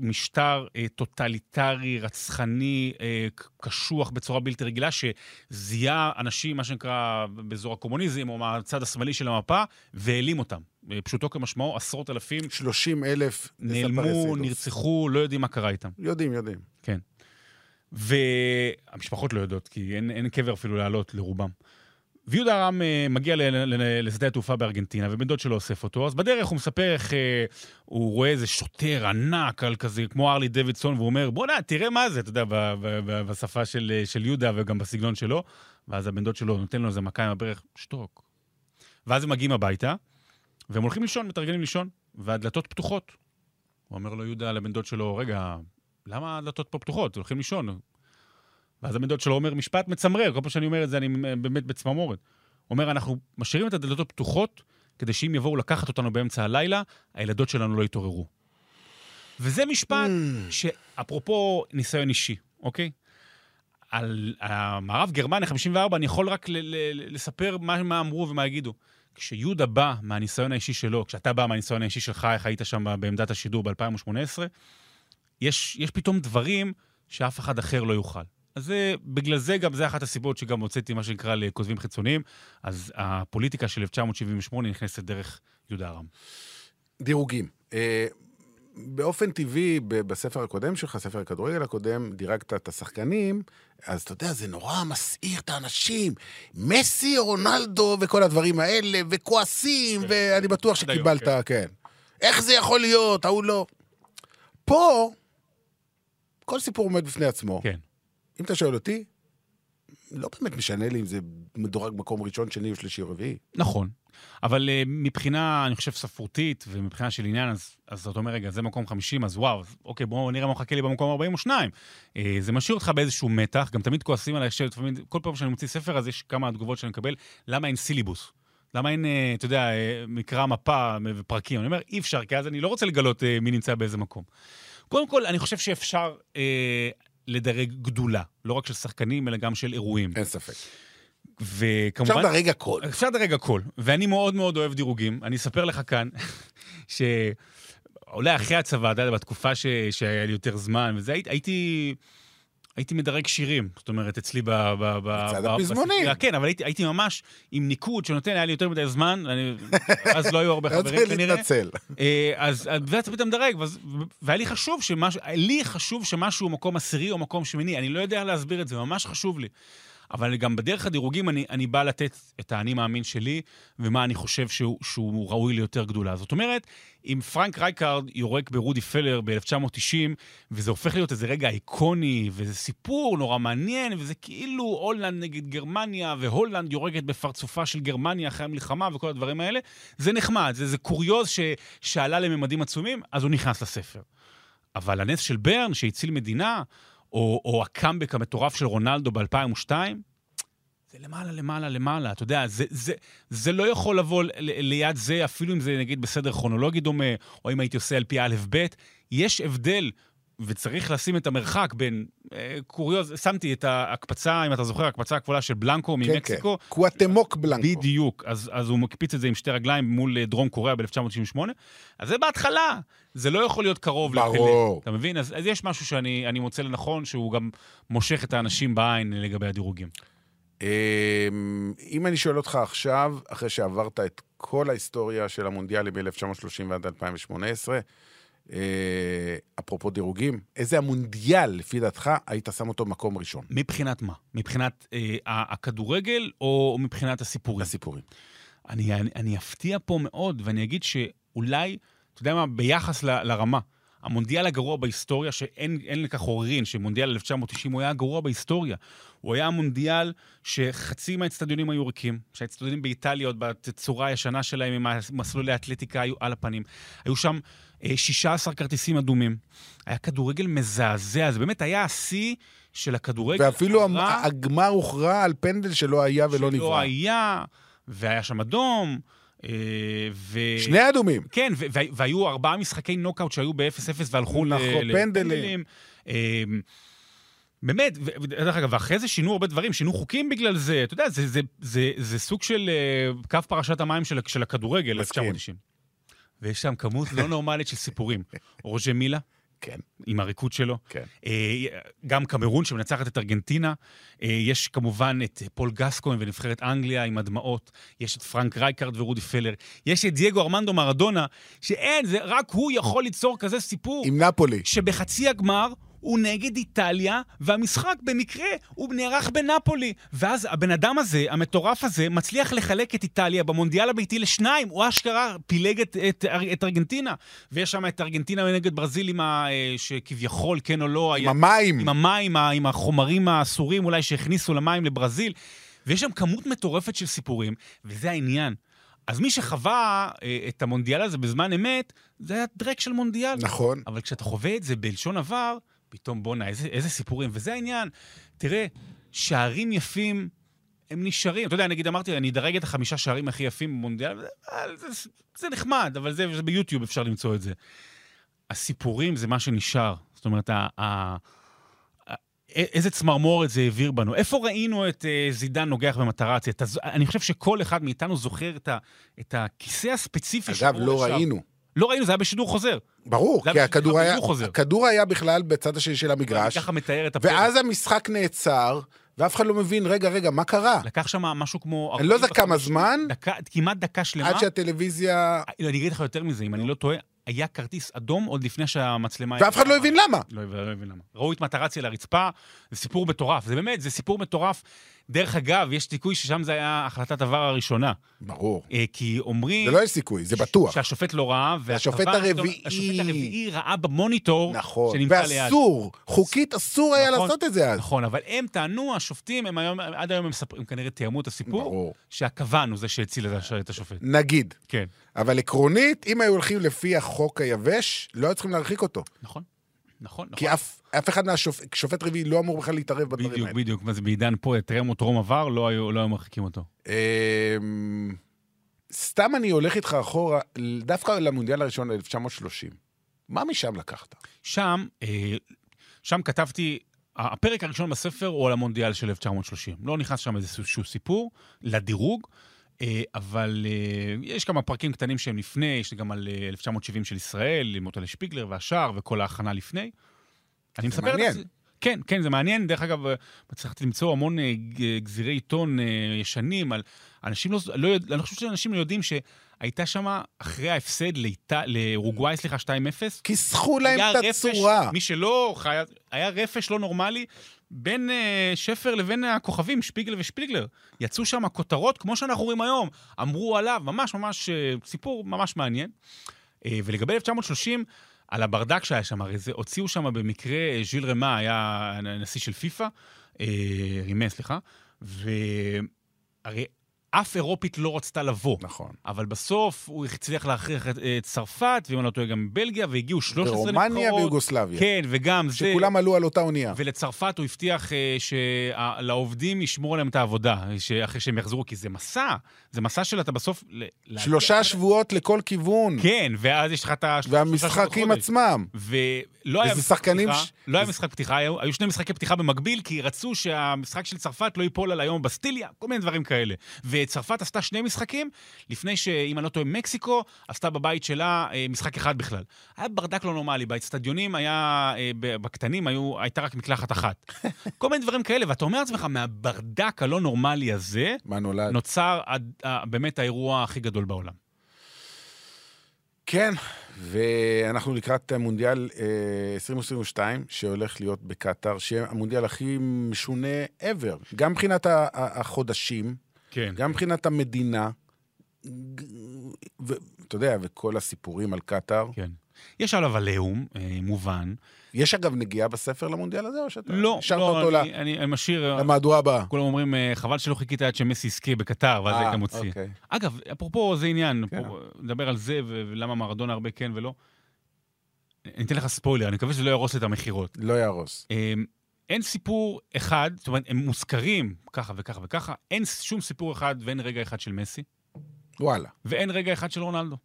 משטר אה, טוטליטרי, רצחני, אה, קשוח בצורה בלתי רגילה, שזיהה אנשים, מה שנקרא, באזור הקומוניזם, או מהצד השמאלי של המפה, והעלים אותם. פשוטו כמשמעו, עשרות אלפים 30 אלף נעלמו, נרצחו, לא יודעים מה קרה איתם. יודעים, יודעים. כן. והמשפחות לא יודעות, כי אין, אין קבר אפילו לעלות לרובם. ויהודה רם אה, מגיע לשדה התעופה בארגנטינה, ובן דוד שלו אוסף אותו, אז בדרך הוא מספר איך אה, הוא רואה איזה שוטר ענק על כזה, כמו ארלי דוידסון, והוא אומר, בוא'נה, תראה מה זה, אתה יודע, בשפה של, אה, של יהודה וגם בסגנון שלו, ואז הבן דוד שלו נותן לו איזה מכה עם הברך, שתוק. ואז הם מגיעים הביתה, והם הולכים לישון, מתארגנים לישון, והדלתות פתוחות. הוא אומר לו, יהודה, לבן דוד שלו, רגע, למה הדלתות פה פתוחות? הולכים לישון. ואז הבן דוד שלו אומר, משפט מצמרר, כל פעם שאני אומר את זה, אני באמת בצמרמורת. אומר, אנחנו משאירים את הדלתות פתוחות, כדי שאם יבואו לקחת אותנו באמצע הלילה, הילדות שלנו לא יתעוררו. וזה משפט Mm. שאפרופו ניסיון אישי, אוקיי? על המערב גרמניה 54, אני יכול רק לספר מה, מה אמרו ומה יגידו. כשיהודה בא מהניסיון האישי שלו, כשאתה בא מהניסיון האישי שלך, איך היית שם בעמדת השידור ב-2018, יש, יש פתאום דברים שאף אחד אחר לא יוכל. אז זה, בגלל זה גם, זה אחת הסיבות שגם הוצאתי מה שנקרא לכותבים חיצוניים, אז הפוליטיקה של 1978 נכנסת דרך יהודה ארם. דירוגים. אה, באופן טבעי, בספר הקודם שלך, ספר הכדורגל הקודם, דירגת את השחקנים, אז אתה יודע, זה נורא מסעיר את האנשים. מסי רונלדו וכל הדברים האלה, וכועסים, כן. ואני בטוח עד היום, שקיבלת, כן. איך זה יכול להיות? ההוא לא. פה, כל סיפור עומד בפני עצמו. כן. אם אתה שואל אותי, לא באמת משנה לי אם זה מדורג מקום ראשון, שני או שלישי או רביעי. נכון. אבל uh, מבחינה, אני חושב, ספרותית, ומבחינה של עניין, אז, אז אתה אומר, רגע, זה מקום 50, אז וואו, אז, אוקיי, בואו נראה מה מחכה לי במקום 42. Uh, זה משאיר אותך באיזשהו מתח, גם תמיד כועסים עליי, שלפעמים, כל פעם שאני מוציא ספר, אז יש כמה תגובות שאני מקבל, למה אין סילבוס? למה אין, uh, אתה יודע, מקרא מפה ופרקים? אני אומר, אי אפשר, כי אז אני לא רוצה לגלות מי נמצא באיזה מקום. קודם כל, אני חושב שאפשר לדרג גדולה, לא רק של שחקנים, אלא גם של אירועים. אין ספק. וכמובן... אפשר לדרג הכל. אפשר לדרג הכל, ואני מאוד מאוד אוהב דירוגים. אני אספר לך כאן, <laughs> שאולי אחרי הצבא, אתה יודע, בתקופה ש... שהיה לי יותר זמן, וזה, הייתי... הייתי... מדרג שירים, זאת אומרת, אצלי ב... ב, ב בצד הפזמונים. בספרייה. כן, אבל הייתי, הייתי ממש עם ניקוד שנותן, היה לי יותר מדי זמן, אני, <laughs> אז לא היו הרבה אתה חברים צריך כנראה. להתנצל. אה, אז אז- ואז פתאום מדרג, והיה לי חשוב שמשהו, לי חשוב שמשהו הוא מקום עשירי או מקום שמיני, אני לא יודע להסביר את זה, ממש חשוב לי. אבל גם בדרך הדירוגים אני, אני בא לתת את האני מאמין שלי, ומה אני חושב שהוא, שהוא ראוי ליותר גדולה. זאת אומרת, אם פרנק רייקארד יורק ברודי פלר ב-1990, וזה הופך להיות איזה רגע איקוני, וזה סיפור נורא מעניין, וזה כאילו הולנד נגד גרמניה, והולנד יורקת בפרצופה של גרמניה אחרי המלחמה וכל הדברים האלה, זה נחמד, זה, זה קוריוז ש, שעלה לממדים עצומים, אז הוא נכנס לספר. אבל הנס של ברן, שהציל מדינה, או, או הקאמבק המטורף של רונלדו ב-2002, זה למעלה, למעלה, למעלה. אתה יודע, זה, זה, זה לא יכול לבוא ל- ל- ליד זה, אפילו אם זה נגיד בסדר כרונולוגי דומה, או אם הייתי עושה על פי א'-ב', יש הבדל, וצריך לשים את המרחק בין אה, קוריוז, שמתי את ההקפצה, אם אתה זוכר, ההקפצה הכפולה של בלנקו כן, כן. ממקסיקו, קואטמוק בלנקו. בדיוק, אז, אז הוא מקפיץ את זה עם שתי רגליים מול אה, דרום קוריאה ב-1998, אז זה בהתחלה, זה לא יכול להיות קרוב לפלא. ברור. אתה מבין? אז, אז יש משהו שאני אני מוצא לנכון, שהוא גם מושך את האנשים בעין לגבי הדירוגים. אמ, אם אני שואל אותך עכשיו, אחרי שעברת את כל ההיסטוריה של המונדיאלי ב-1930 ועד 2018, אה, אפרופו דירוגים, איזה המונדיאל, לפי דעתך, היית שם אותו במקום ראשון? מבחינת מה? מבחינת אה, הכדורגל או מבחינת הסיפורים? הסיפורים. אני, אני, אני אפתיע פה מאוד, ואני אגיד שאולי, אתה יודע מה, ביחס ל, לרמה, המונדיאל הגרוע בהיסטוריה, שאין אין לכך עוררין, שמונדיאל 1990 הוא היה הגרוע בהיסטוריה. הוא היה המונדיאל שחצי מהאצטדיונים היו ריקים, שהאצטדיונים באיטליה עוד בתצורה הישנה שלהם עם מסלולי האתלטיקה היו על הפנים. היו שם אה, 16 כרטיסים אדומים. היה כדורגל מזעזע, זה באמת היה השיא של הכדורגל. ואפילו הרע. הגמר הוכרע על פנדל שלא היה ולא שלא נברא. היה, והיה שם אדום, אה, ו... שני אדומים. כן, ו- וה- והיו ארבעה משחקי נוקאוט שהיו ב-0-0 והלכו נכון, פנדלים. לפנדלים. אה, באמת, ודרך אגב, ואחרי זה שינו הרבה דברים, שינו חוקים בגלל זה, אתה יודע, זה, זה, זה, זה סוג של אה, קו פרשת המים של, של הכדורגל, מסכים. 1990. ויש שם כמות לא נורמלית של סיפורים. <laughs> רוז'ה מילה, כן, עם הריקוד שלו. כן. אה, גם קמרון שמנצחת את ארגנטינה. אה, יש כמובן את פול גסקוין ונבחרת אנגליה עם הדמעות. יש את פרנק רייקארד ורודי פלר. יש את דייגו ארמנדו מרדונה, שאין, זה רק הוא יכול ליצור כזה סיפור. עם נפולי. שבחצי הגמר הוא נגד איטליה, והמשחק במקרה הוא נערך בנפולי. ואז הבן אדם הזה, המטורף הזה, מצליח לחלק את איטליה במונדיאל הביתי לשניים. הוא אשכרה פילג את, את, את ארגנטינה. ויש שם את ארגנטינה נגד ברזיל, עם ה, אה, שכביכול, כן או לא, עם היה- המים. עם המים, עם החומרים האסורים אולי שהכניסו למים לברזיל. ויש שם כמות מטורפת של סיפורים, וזה העניין. אז מי שחווה אה, את המונדיאל הזה בזמן אמת, זה היה דרק של מונדיאל. נכון. אבל כשאתה חווה את זה בלשון עבר, פתאום בואנה, איזה, איזה סיפורים. וזה העניין. תראה, שערים יפים, הם נשארים. אתה יודע, נגיד אמרתי, אני אדרג את החמישה שערים הכי יפים במונדיאל, זה, זה, זה נחמד, אבל זה, זה ביוטיוב אפשר למצוא את זה. הסיפורים זה מה שנשאר. זאת אומרת, ה, ה, ה, איזה צמרמורת זה העביר בנו. איפה ראינו את uh, זידן נוגח במטרציה? אני חושב שכל אחד מאיתנו זוכר את, ה, את הכיסא הספציפי אגב, לא ישב. ראינו. לא ראינו, זה היה בשידור חוזר. ברור, כי הכדור היה. הכדור היה בכלל בצד השני של המגרש, ככה מתאר את הפרק. ואז המשחק נעצר, ואף אחד לא מבין, רגע, רגע, מה קרה? לקח שם משהו כמו... אני לא יודע 45 כמה זמן, דקה, כמעט דקה שלמה. עד שהטלוויזיה... לא, אני אגיד לך יותר מזה, אם אני לא טועה, היה כרטיס אדום עוד לפני שהמצלמה... ואף אחד לא הבין למה. לא לא הבין למה. ראו את מטרציה לרצפה, זה סיפור מטורף. זה באמת, זה סיפור מטורף. דרך אגב, יש סיכוי ששם זה היה החלטת עבר הראשונה. ברור. אה, כי אומרים... זה לא יש סיכוי, זה בטוח. שהשופט לא ראה, והשופט הרביעי- השופט הרביעי ראה במוניטור נכון. שנמצא ליד. ואסור, חוקית אסור היה נכון, לעשות את זה אז. נכון, אבל הם טענו, השופטים, הם היום, עד היום הם, מספרים, הם כנראה תיאמו את הסיפור, ברור. שהכוון הוא זה שהציל את השופט. נגיד. כן. אבל עקרונית, אם היו הולכים לפי החוק היבש, לא היו צריכים להרחיק אותו. נכון, נכון, נכון. כי אף אף אחד מהשופט, שופט רביעי לא אמור בכלל להתערב בדברים בדיוק, האלה. בדיוק. מה זה בעידן פה, טרם או טרום עבר, לא היו לא היו מרחיקים אותו. אמ, סתם אני הולך איתך אחורה, דווקא למונדיאל הראשון, 1930. מה משם לקחת? שם, אה, שם כתבתי, הפרק הראשון בספר הוא על המונדיאל של 1930. לא נכנס שם איזשהו סיפור לדירוג, אבל אה, יש כמה פרקים קטנים שהם לפני, יש גם על אה, 1970 של ישראל, עם מוטלה שפיגלר והשאר וכל ההכנה לפני. אני מספר את. זה. כן, כן, זה מעניין. דרך אגב, אה, הצלחתי למצוא המון אה, ג- גזירי עיתון אה, ישנים על אנשים לא, לא יודע, אני חושב שאנשים לא יודעים שהייתה שם, אחרי ההפסד לאיטה- לאורוגוואי, סליחה, 2-0, כיסחו להם את הצורה. מי שלא חי... היה רפש לא נורמלי בין uh, שפר לבין הכוכבים, שפיגל ושפיגלר. יצאו שם כותרות, כמו שאנחנו רואים היום. אמרו עליו, ממש ממש, uh, סיפור ממש מעניין. Uh, ולגבי 1930, על הברדק שהיה שם, הרי זה, הוציאו שם במקרה, אה, ז'יל רמה היה הנשיא של פיפ"א, uh, רימה, סליחה, והרי אף אירופית לא רצתה לבוא. נכון. אבל בסוף הוא הצליח להכריח את, את צרפת, ואם אני לא טועה גם בלגיה, והגיעו 13 נבחרות. ורומניה ויוגוסלביה. כן, וגם זה. שכולם עלו על אותה אונייה. ולצרפת הוא הבטיח אה, שלעובדים ישמרו עליהם את העבודה, שאחרי שהם יחזרו, כי זה מסע, זה מסע של אתה בסוף... ל- להגיע- שלושה שבועות לכל כיוון. כן, ואז יש לך את ה... שלושה והמשחקים. עצמם. ולא היה משחק שחקנים פתיחה, ש- לא היה משחק פתיחה, היו, היו שני משחקי פתיחה במקביל, כי רצו שהמשחק של צרפת לא ייפול על היום בסטיליה, כל מיני דברים כאלה. וצרפת עשתה שני משחקים, לפני שאם אני לא טועה, מקסיקו עשתה בבית שלה אה, משחק אחד בכלל. היה ברדק לא נורמלי, באצטדיונים היה, אה, בקטנים היו, הייתה רק מקלחת אחת. <laughs> כל מיני דברים כאלה, ואתה אומר לעצמך, מהברדק הלא נורמלי הזה? נוצר עד, אה, באמת האירוע הכי גדול בעולם. כן, ואנחנו לקראת המונדיאל אה, 2022, שהולך להיות בקטאר, שהמונדיאל הכי משונה ever. גם מבחינת החודשים, כן. גם מבחינת המדינה, ואתה יודע, וכל הסיפורים על קטאר. כן. יש עליו עליהום, אה, מובן. יש אגב נגיעה בספר למונדיאל הזה, או שאתה לא, השארת לא, אותו אני, אני, אני משאיר... למהדורה הבאה? כולם אומרים, אה, חבל שלא חיכית עד שמסי יזכה בקטר, ואז אה, היית מוציא. אוקיי. אגב, אפרופו זה עניין, כן. פה, נדבר על זה ולמה מרדונה הרבה כן ולא. אני אתן לך ספוילר, אני מקווה שזה לא יהרוס את המכירות. לא יהרוס. אין סיפור אחד, זאת אומרת, הם מוזכרים ככה וככה וככה, אין שום סיפור אחד ואין רגע אחד של מסי, וואלה. ואין רגע אחד של רונלדו.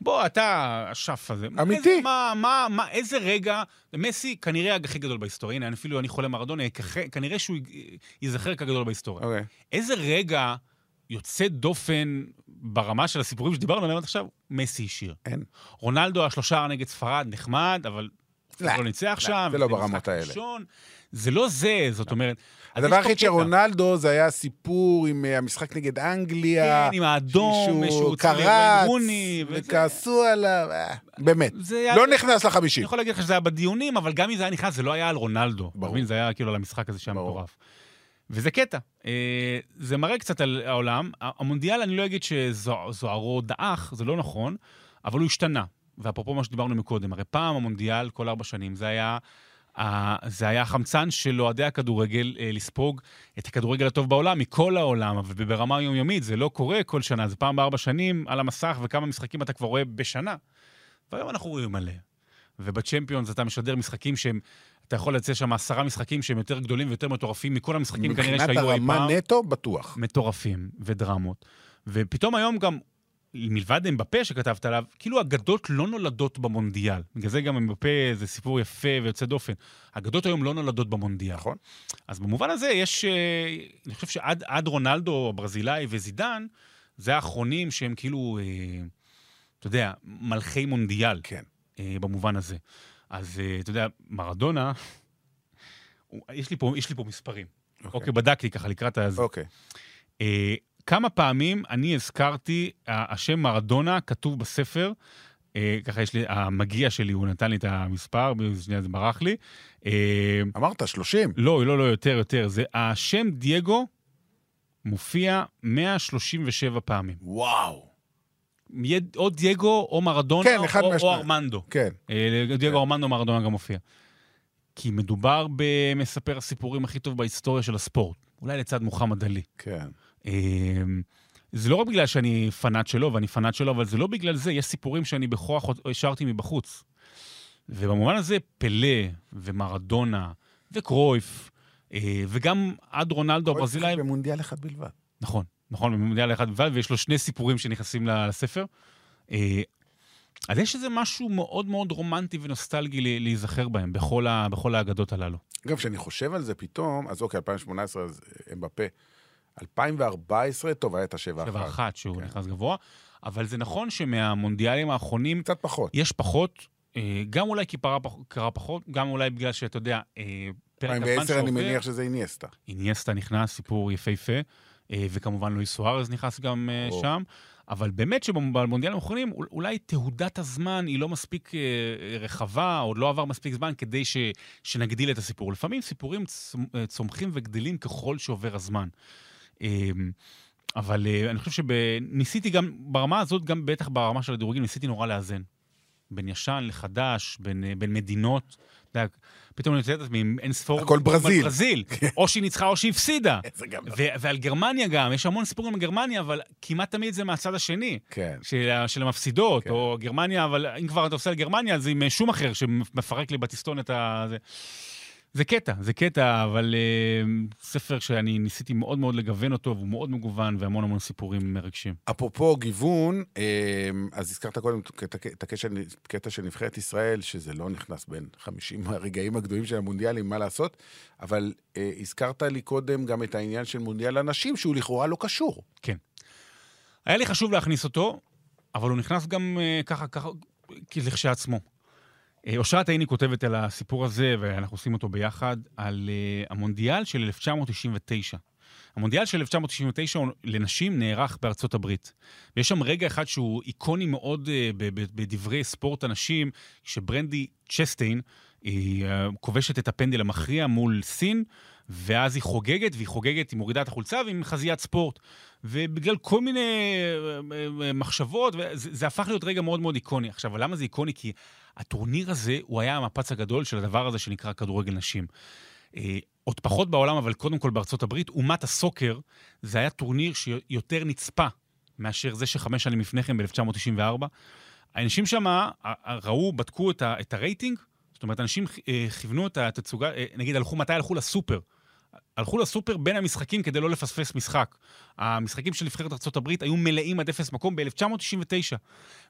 בוא, אתה השף הזה. אמיתי. איזה, מה, מה, מה, איזה רגע, מסי כנראה הכי גדול בהיסטוריה, הנה, אפילו אני חולה מרדונה, כנראה שהוא ייזכר כגדול בהיסטוריה. אוקיי. איזה רגע יוצא דופן ברמה של הסיפורים שדיברנו עליהם עד עכשיו, מסי השאיר. אין. רונלדו, השלושה נגד ספרד, נחמד, אבל לא, לא ניצח לא, שם. זה לא ברמות האלה. ראשון. זה לא זה, זאת אומרת... אז הדבר היחיד. שרונלדו זה היה סיפור עם אה, המשחק נגד אנגליה. כן, עם האדום, שהוא קרץ, וכעסו עליו, אה, באמת. לא נכנס אני לחמישים. יכול להגיד לך שזה היה בדיונים, אבל גם אם זה היה נכנס, זה לא היה על רונלדו. ברור. זה היה כאילו על המשחק הזה שהיה. מטורף. וזה קטע. אה, זה מראה קצת על העולם. המונדיאל, אני לא אגיד שזוהרו דעך, זה לא נכון, אבל הוא השתנה. ואפרופו מה שדיברנו מקודם, הרי פעם המונדיאל, כל ארבע שנים, זה היה ה- זה היה החמצן של אוהדי הכדורגל אה, לספוג את הכדורגל הטוב בעולם, מכל העולם, אבל ברמה יומיומית זה לא קורה כל שנה, זה פעם בארבע שנים על המסך, וכמה משחקים אתה כבר רואה בשנה. והיום אנחנו רואים מלא. ובצ'מפיונס אתה משדר משחקים שהם, אתה יכול לצאת שם עשרה משחקים שהם יותר גדולים ויותר מטורפים מכל המשחקים כנראה מבחינת שהיו אי פעם. הרמה נטו, בטוח. מטורפים ודרמות. ופתאום היום גם, מלבד אמבפה שכתבת עליו, כאילו אגדות לא נולדות במונדיאל. בגלל זה גם אמבפה זה סיפור יפה ויוצא דופן. אגדות היום לא נולדות במונדיאל. נכון. אז במובן הזה יש, אה, אני חושב שעד עד רונלדו, הברזילאי וזידן, זה האחרונים שהם כאילו, אה, אתה יודע, מלכי מונדיאל. כן. אה, במובן הזה. אז אתה יודע, מרדונה, יש לי פה, יש לי פה מספרים. אוקיי. אוקיי, בדקתי ככה לקראת ה... אוקיי. אה, כמה פעמים אני הזכרתי, השם מרדונה כתוב בספר, אה, ככה יש לי, המגיע שלי, הוא נתן לי את המספר, שנייה זה ברח לי. אה, אמרת, 30. לא, לא, לא, יותר, יותר. זה השם דייגו מופיע 137 פעמים. וואו. או דייגו או מרדונה כן, אחד או, או מהשניים. ארמנדו. כן. אה, דייגו ארמנדו מרדונה גם מופיע. כי מדובר במספר הסיפורים הכי טוב בהיסטוריה של הספורט. אולי לצד מוחמד עלי. כן. אמ, זה לא רק בגלל שאני פנאט שלו, ואני פנאט שלו, אבל זה לא בגלל זה, יש סיפורים שאני בכוח השארתי מבחוץ. ובמובן הזה, פלא, ומרדונה, וקרויף, אה, וגם עד רונלדו הברזילאי, במונדיאל אחד בלבד. נכון, נכון, במונדיאל אחד בלבד, ויש לו שני סיפורים שנכנסים לספר. אה, אז יש איזה משהו מאוד מאוד רומנטי ונוסטלגי להיזכר בהם, בכל, ה, בכל האגדות הללו. אגב, כשאני חושב על זה פתאום, אז אוקיי, 2018, אז אה, אמבפה. 2014, טוב, היה את השבע שבע אחת. אחת שהוא כן. נכנס גבוה, אבל זה נכון שמהמונדיאלים האחרונים קצת פחות. יש פחות, אה, גם אולי כי פרה קרה פחות, גם אולי בגלל שאתה יודע, אה, פרק הזמן 2010 אני שעובר, מניח שזה איניאסטה. איניאסטה נכנס, סיפור יפהפה, אה, וכמובן לואיס סוארז נכנס גם או. שם, אבל באמת שבמונדיאלים האחרונים, אול- אולי תהודת הזמן היא לא מספיק רחבה, או לא עבר מספיק זמן כדי ש, שנגדיל את הסיפור. לפעמים סיפורים צומ- צומחים וגדלים ככל שעובר הזמן. אה, אבל אה, אני חושב שניסיתי גם, ברמה הזאת, גם בטח ברמה של הדירוגים, ניסיתי נורא לאזן. בין ישן לחדש, בין, אה, בין מדינות. יודע, פתאום אני יוצא את עצמי עם אין ספור... הכל ברזיל. ברזיל. <laughs> או שהיא ניצחה או שהיא הפסידה. <laughs> ו- ועל גרמניה גם, יש המון סיפורים על גרמניה, אבל כמעט תמיד זה מהצד השני. כן. של, של המפסידות, כן. או גרמניה, אבל אם כבר אתה עושה על גרמניה, אז עם שום אחר שמפרק לי בטיסטון את ה... זה, זה קטע, זה קטע, אבל uh, ספר שאני ניסיתי מאוד מאוד לגוון אותו, והוא מאוד מגוון, והמון המון סיפורים מרגשים. אפרופו גיוון, אה, אז הזכרת קודם את הק- את הקטע קטע של נבחרת ישראל, שזה לא נכנס בין 50 הרגעים הגדולים של המונדיאלים, מה לעשות, אבל אה, הזכרת לי קודם גם את העניין של מונדיאל הנשים, שהוא לכאורה לא קשור. היה לי חשוב להכניס אותו, אבל הוא נכנס גם uh, ככה, ככה, לכשעצמו. אה, אושרת עיני כותבת על הסיפור הזה, ואנחנו עושים אותו ביחד, על uh, המונדיאל של 1999. המונדיאל של 1999 הוא- לנשים נערך בארצות הברית. ויש שם רגע אחד שהוא איקוני מאוד ב- בדברי ספורט הנשים, שברנדי צ'סטיין, היא כובשת את הפנדל המכריע מול סין, ואז היא חוגגת, והיא חוגגת, היא מורידה את החולצה ועם חזיית ספורט. ובגלל כל מיני אה, אה, אה, מחשבות, וזה, זה הפך להיות רגע מאוד מאוד איקוני. עכשיו, למה זה איקוני? כי הטורניר הזה, הוא היה המפץ הגדול של הדבר הזה שנקרא כדורגל נשים. עוד פחות בעולם, אבל קודם כל בארצות הברית, אומת הסוקר, זה היה טורניר שיותר נצפה מאשר זה שחמש שנים לפני כן, ב-1994. האנשים שם ראו, בדקו את, ה, את הרייטינג, זאת אומרת, אנשים כיוונו את התצוגה, נגיד, הלכו, מתי הלכו לסופר? הלכו לסופר בין המשחקים כדי לא לפספס משחק. המשחקים של נבחרת ארה"ב היו מלאים עד אפס מקום ב-1999.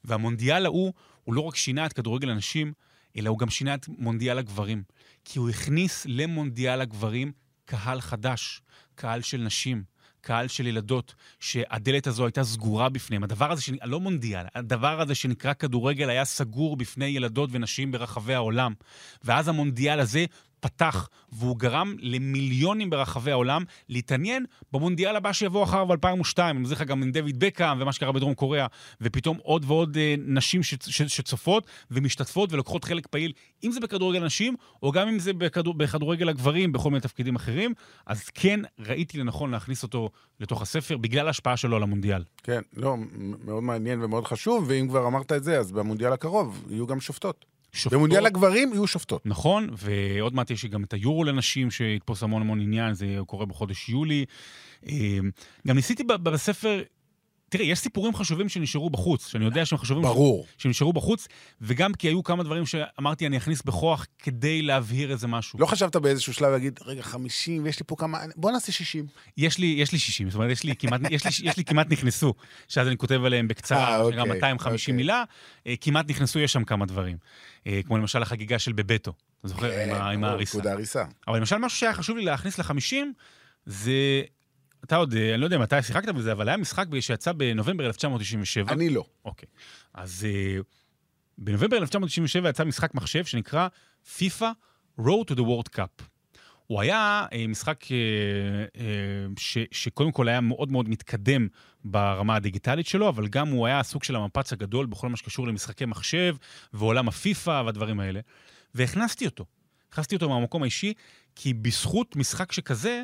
והמונדיאל ההוא, הוא לא רק שינה את כדורגל הנשים, אלא הוא גם שינה את מונדיאל הגברים. כי הוא הכניס למונדיאל הגברים קהל חדש, קהל של נשים, קהל של ילדות, שהדלת הזו הייתה סגורה בפניהם. הדבר הזה, שנ... לא מונדיאל, הדבר הזה שנקרא כדורגל היה סגור בפני ילדות ונשים ברחבי העולם. ואז המונדיאל הזה פתח, והוא גרם למיליונים ברחבי העולם להתעניין במונדיאל הבא שיבוא אחריו ב-2002. אני מזכיר לך גם עם דויד בקאם ומה שקרה בדרום קוריאה, ופתאום עוד ועוד אה, נשים ש- ש- שצופות ומשתתפות ולוקחות חלק פעיל, אם זה בכדורגל נשים, או גם אם זה בכדור, בכדורגל הגברים, בכל מיני תפקידים אחרים. אז כן, ראיתי לנכון להכניס אותו לתוך הספר, בגלל ההשפעה שלו על המונדיאל. כן, לא, מאוד מעניין ומאוד חשוב, ואם כבר אמרת את זה, אז במונדיאל הקרוב יהיו גם שופטות. שופטות. במונדיאל הגברים יהיו שופטות. נכון, ועוד מעט יש גם את היורו לנשים שיתפוס המון המון עניין, זה קורה בחודש יולי. אה, גם ניסיתי בספר, תראה, יש סיפורים חשובים שנשארו בחוץ, שאני יודע שהם חשובים. ברור. שנשארו בחוץ, וגם כי היו כמה דברים שאמרתי, אני אכניס בכוח כדי להבהיר איזה משהו. לא חשבת באיזשהו שלב להגיד, רגע, 50, ויש לי פה כמה... בוא נעשה 60. יש לי, יש לי 60, זאת אומרת, יש לי כמעט, יש לי, יש לי כמעט נכנסו, שאז אני כותב עליהם בקצרה, אה, גם אוקיי, 250 אוקיי. מילה, אה, כמעט נכנסו, יש שם כמה דברים. אה, כמו למשל החגיגה של בבטו, אתה זוכר? עם ה- עם ההריסה. אבל למשל, משהו שהיה חשוב לי להכניס ל-50, זה... אתה עוד, אה, אני לא יודע אתה שיחקת בזה, אבל היה משחק שיצא בנובמבר 1997. אני לא. אוקיי. אז אה, בנובמבר 1997 יצא משחק מחשב שנקרא FIFA Road to the World Cup. הוא היה אה, משחק ש, שקודם כל היה מאוד מאוד מתקדם ברמה הדיגיטלית שלו, אבל גם הוא היה הסוג של המפץ הגדול בכל מה שקשור למשחקי מחשב ועולם הפיפא והדברים האלה. והכנסתי אותו. הכנסתי אותו מהמקום האישי, כי בזכות משחק שכזה,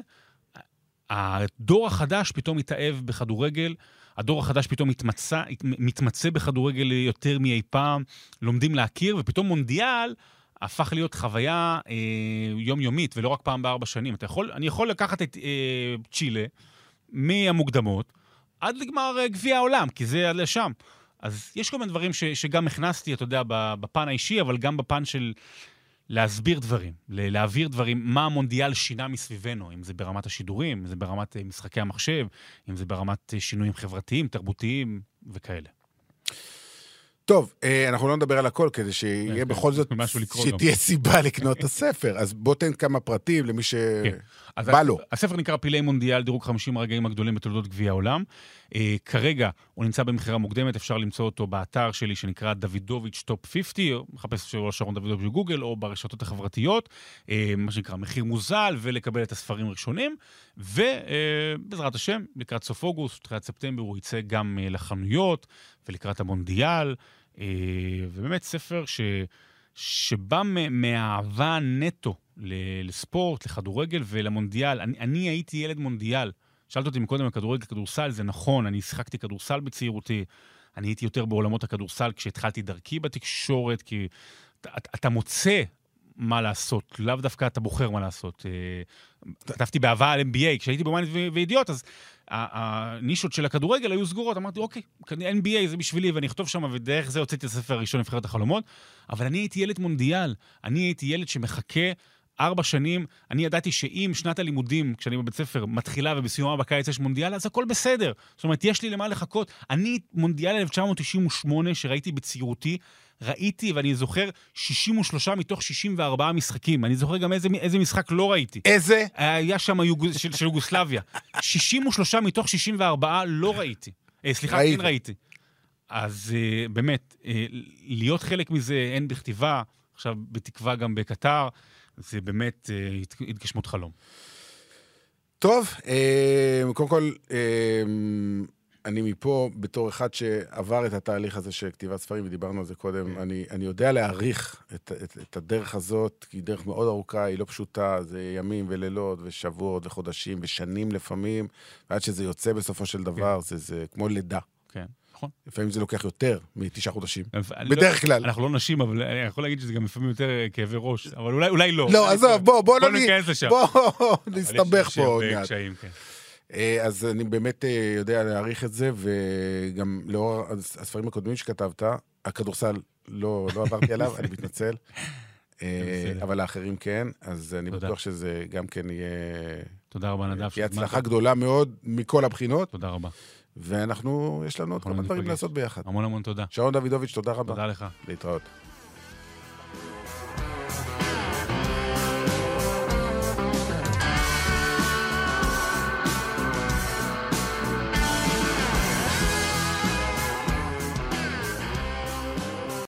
הדור החדש פתאום התאהב בכדורגל, הדור החדש פתאום מתמצא, מתמצא בכדורגל יותר מאי פעם, לומדים להכיר, ופתאום מונדיאל הפך להיות חוויה אה, יומיומית, ולא רק פעם בארבע שנים. אתה יכול, אני יכול לקחת את אה, צ'ילה מהמוקדמות עד לגמר אה, גביע העולם, כי זה עד לשם. אז יש כל מיני דברים ש, שגם הכנסתי, אתה יודע, בפן האישי, אבל גם בפן של להסביר דברים, להעביר דברים, מה המונדיאל שינה מסביבנו, אם זה ברמת השידורים, אם זה ברמת אה, משחקי המחשב, אם זה ברמת אה, שינויים חברתיים, תרבותיים וכאלה. טוב, אה, אנחנו לא נדבר על הכל, כדי שיהיה כן, בכל זאת, לקרוא גם. שתהיה סיבה לקנות את הספר. אז בוא תן כמה פרטים למי כן. שבא ה- לו. הספר נקרא פילי מונדיאל, דירוג 50 הרגעים הגדולים בתולדות גביע העולם. אה, כרגע הוא נמצא במכירה מוקדמת, אפשר למצוא אותו באתר שלי שנקרא דוידוביץ' Top 50, או מחפש שלו שרון דוידוביץ' בגוגל, או ברשתות החברתיות, אה, מה שנקרא מחיר מוזל, ולקבל את הספרים ראשונים. ובעזרת השם, לקראת סוף אוגוסט, תחילת ספטמבר, הוא יצא גם לחנויות, ולקראת המונדיאל. אה, ובאמת ספר ש... שבא מהאהבה נטו לספורט, לכדורגל ולמונדיאל. אני, אני הייתי ילד מונדיאל. שאלת אותי מקודם על כדורגל, כדורסל, זה נכון, אני שיחקתי כדורסל בצעירותי. אני הייתי יותר בעולמות הכדורסל כשהתחלתי דרכי בתקשורת, כי אתה, אתה מוצא מה לעשות, לאו דווקא אתה בוחר מה לעשות. אה, כתבתי באהבה על NBA, כשהייתי ו- וידיעות, אז הנישות של הכדורגל היו סגורות, אמרתי, אוקיי, NBA זה בשבילי, ואני אכתוב שם, ודרך זה הוצאתי את הספר הראשון, נבחרת החלומות, אבל אני הייתי ילד מונדיאל, אני הייתי ילד שמחכה ארבע שנים, אני ידעתי שאם שנת הלימודים, כשאני בבית ספר, מתחילה ובסיומה בקיץ יש מונדיאל, אז הכל בסדר. זאת אומרת, יש לי למה לחכות. אני, מונדיאל 1998, שראיתי בצעירותי, ראיתי, ואני זוכר, 63 מתוך 64 משחקים. אני זוכר גם איזה, איזה משחק לא ראיתי. איזה? היה שם יוג... של, של יוגוסלביה. 63 מתוך 64 לא ראיתי. אה, סליחה, ראית. כן ראיתי. אז אה, באמת, אה, להיות חלק מזה, הן בכתיבה, עכשיו בתקווה גם בקטר, זה באמת אה, הת- התגשמות חלום. טוב, אה, קודם כל, אה, אני מפה, בתור אחד שעבר את התהליך הזה של כתיבת ספרים, ודיברנו על זה קודם, כן. אני, אני יודע להעריך את, את, את הדרך הזאת, כי היא דרך מאוד ארוכה, היא לא פשוטה, זה ימים ולילות ושבועות וחודשים ושנים לפעמים, ועד שזה יוצא בסופו של דבר, זה, זה כמו לידה. כן, נכון. לפעמים זה לוקח יותר מתשעה חודשים. אני בדרך לא, כלל. אנחנו לא נשים, אבל אני יכול להגיד שזה גם לפעמים יותר אה, כאבי ראש, אבל אולי, לא. לא, עזוב, בוא, בוא בוא לא ניכנס לשם. בוא נסתבך פה עוד מעט. אה, אז אני באמת אה, יודע להעריך את זה, וגם לאור הספרים הקודמים שכתבת, הכדורסל לא, לא עברתי עליו, אני מתנצל. <laughs> אה. אבל האחרים כן, אז אני. בטוח שזה גם כן יהיה... תודה רבה, נדב. תהיה. הצלחה גדולה מאוד מכל הבחינות, תודה רבה. ואנחנו, יש לנו עוד כמה דברים ניפגש. לעשות ביחד. המון המון תודה. שרון דוידוביץ', תודה רבה. תודה לך. להתראות.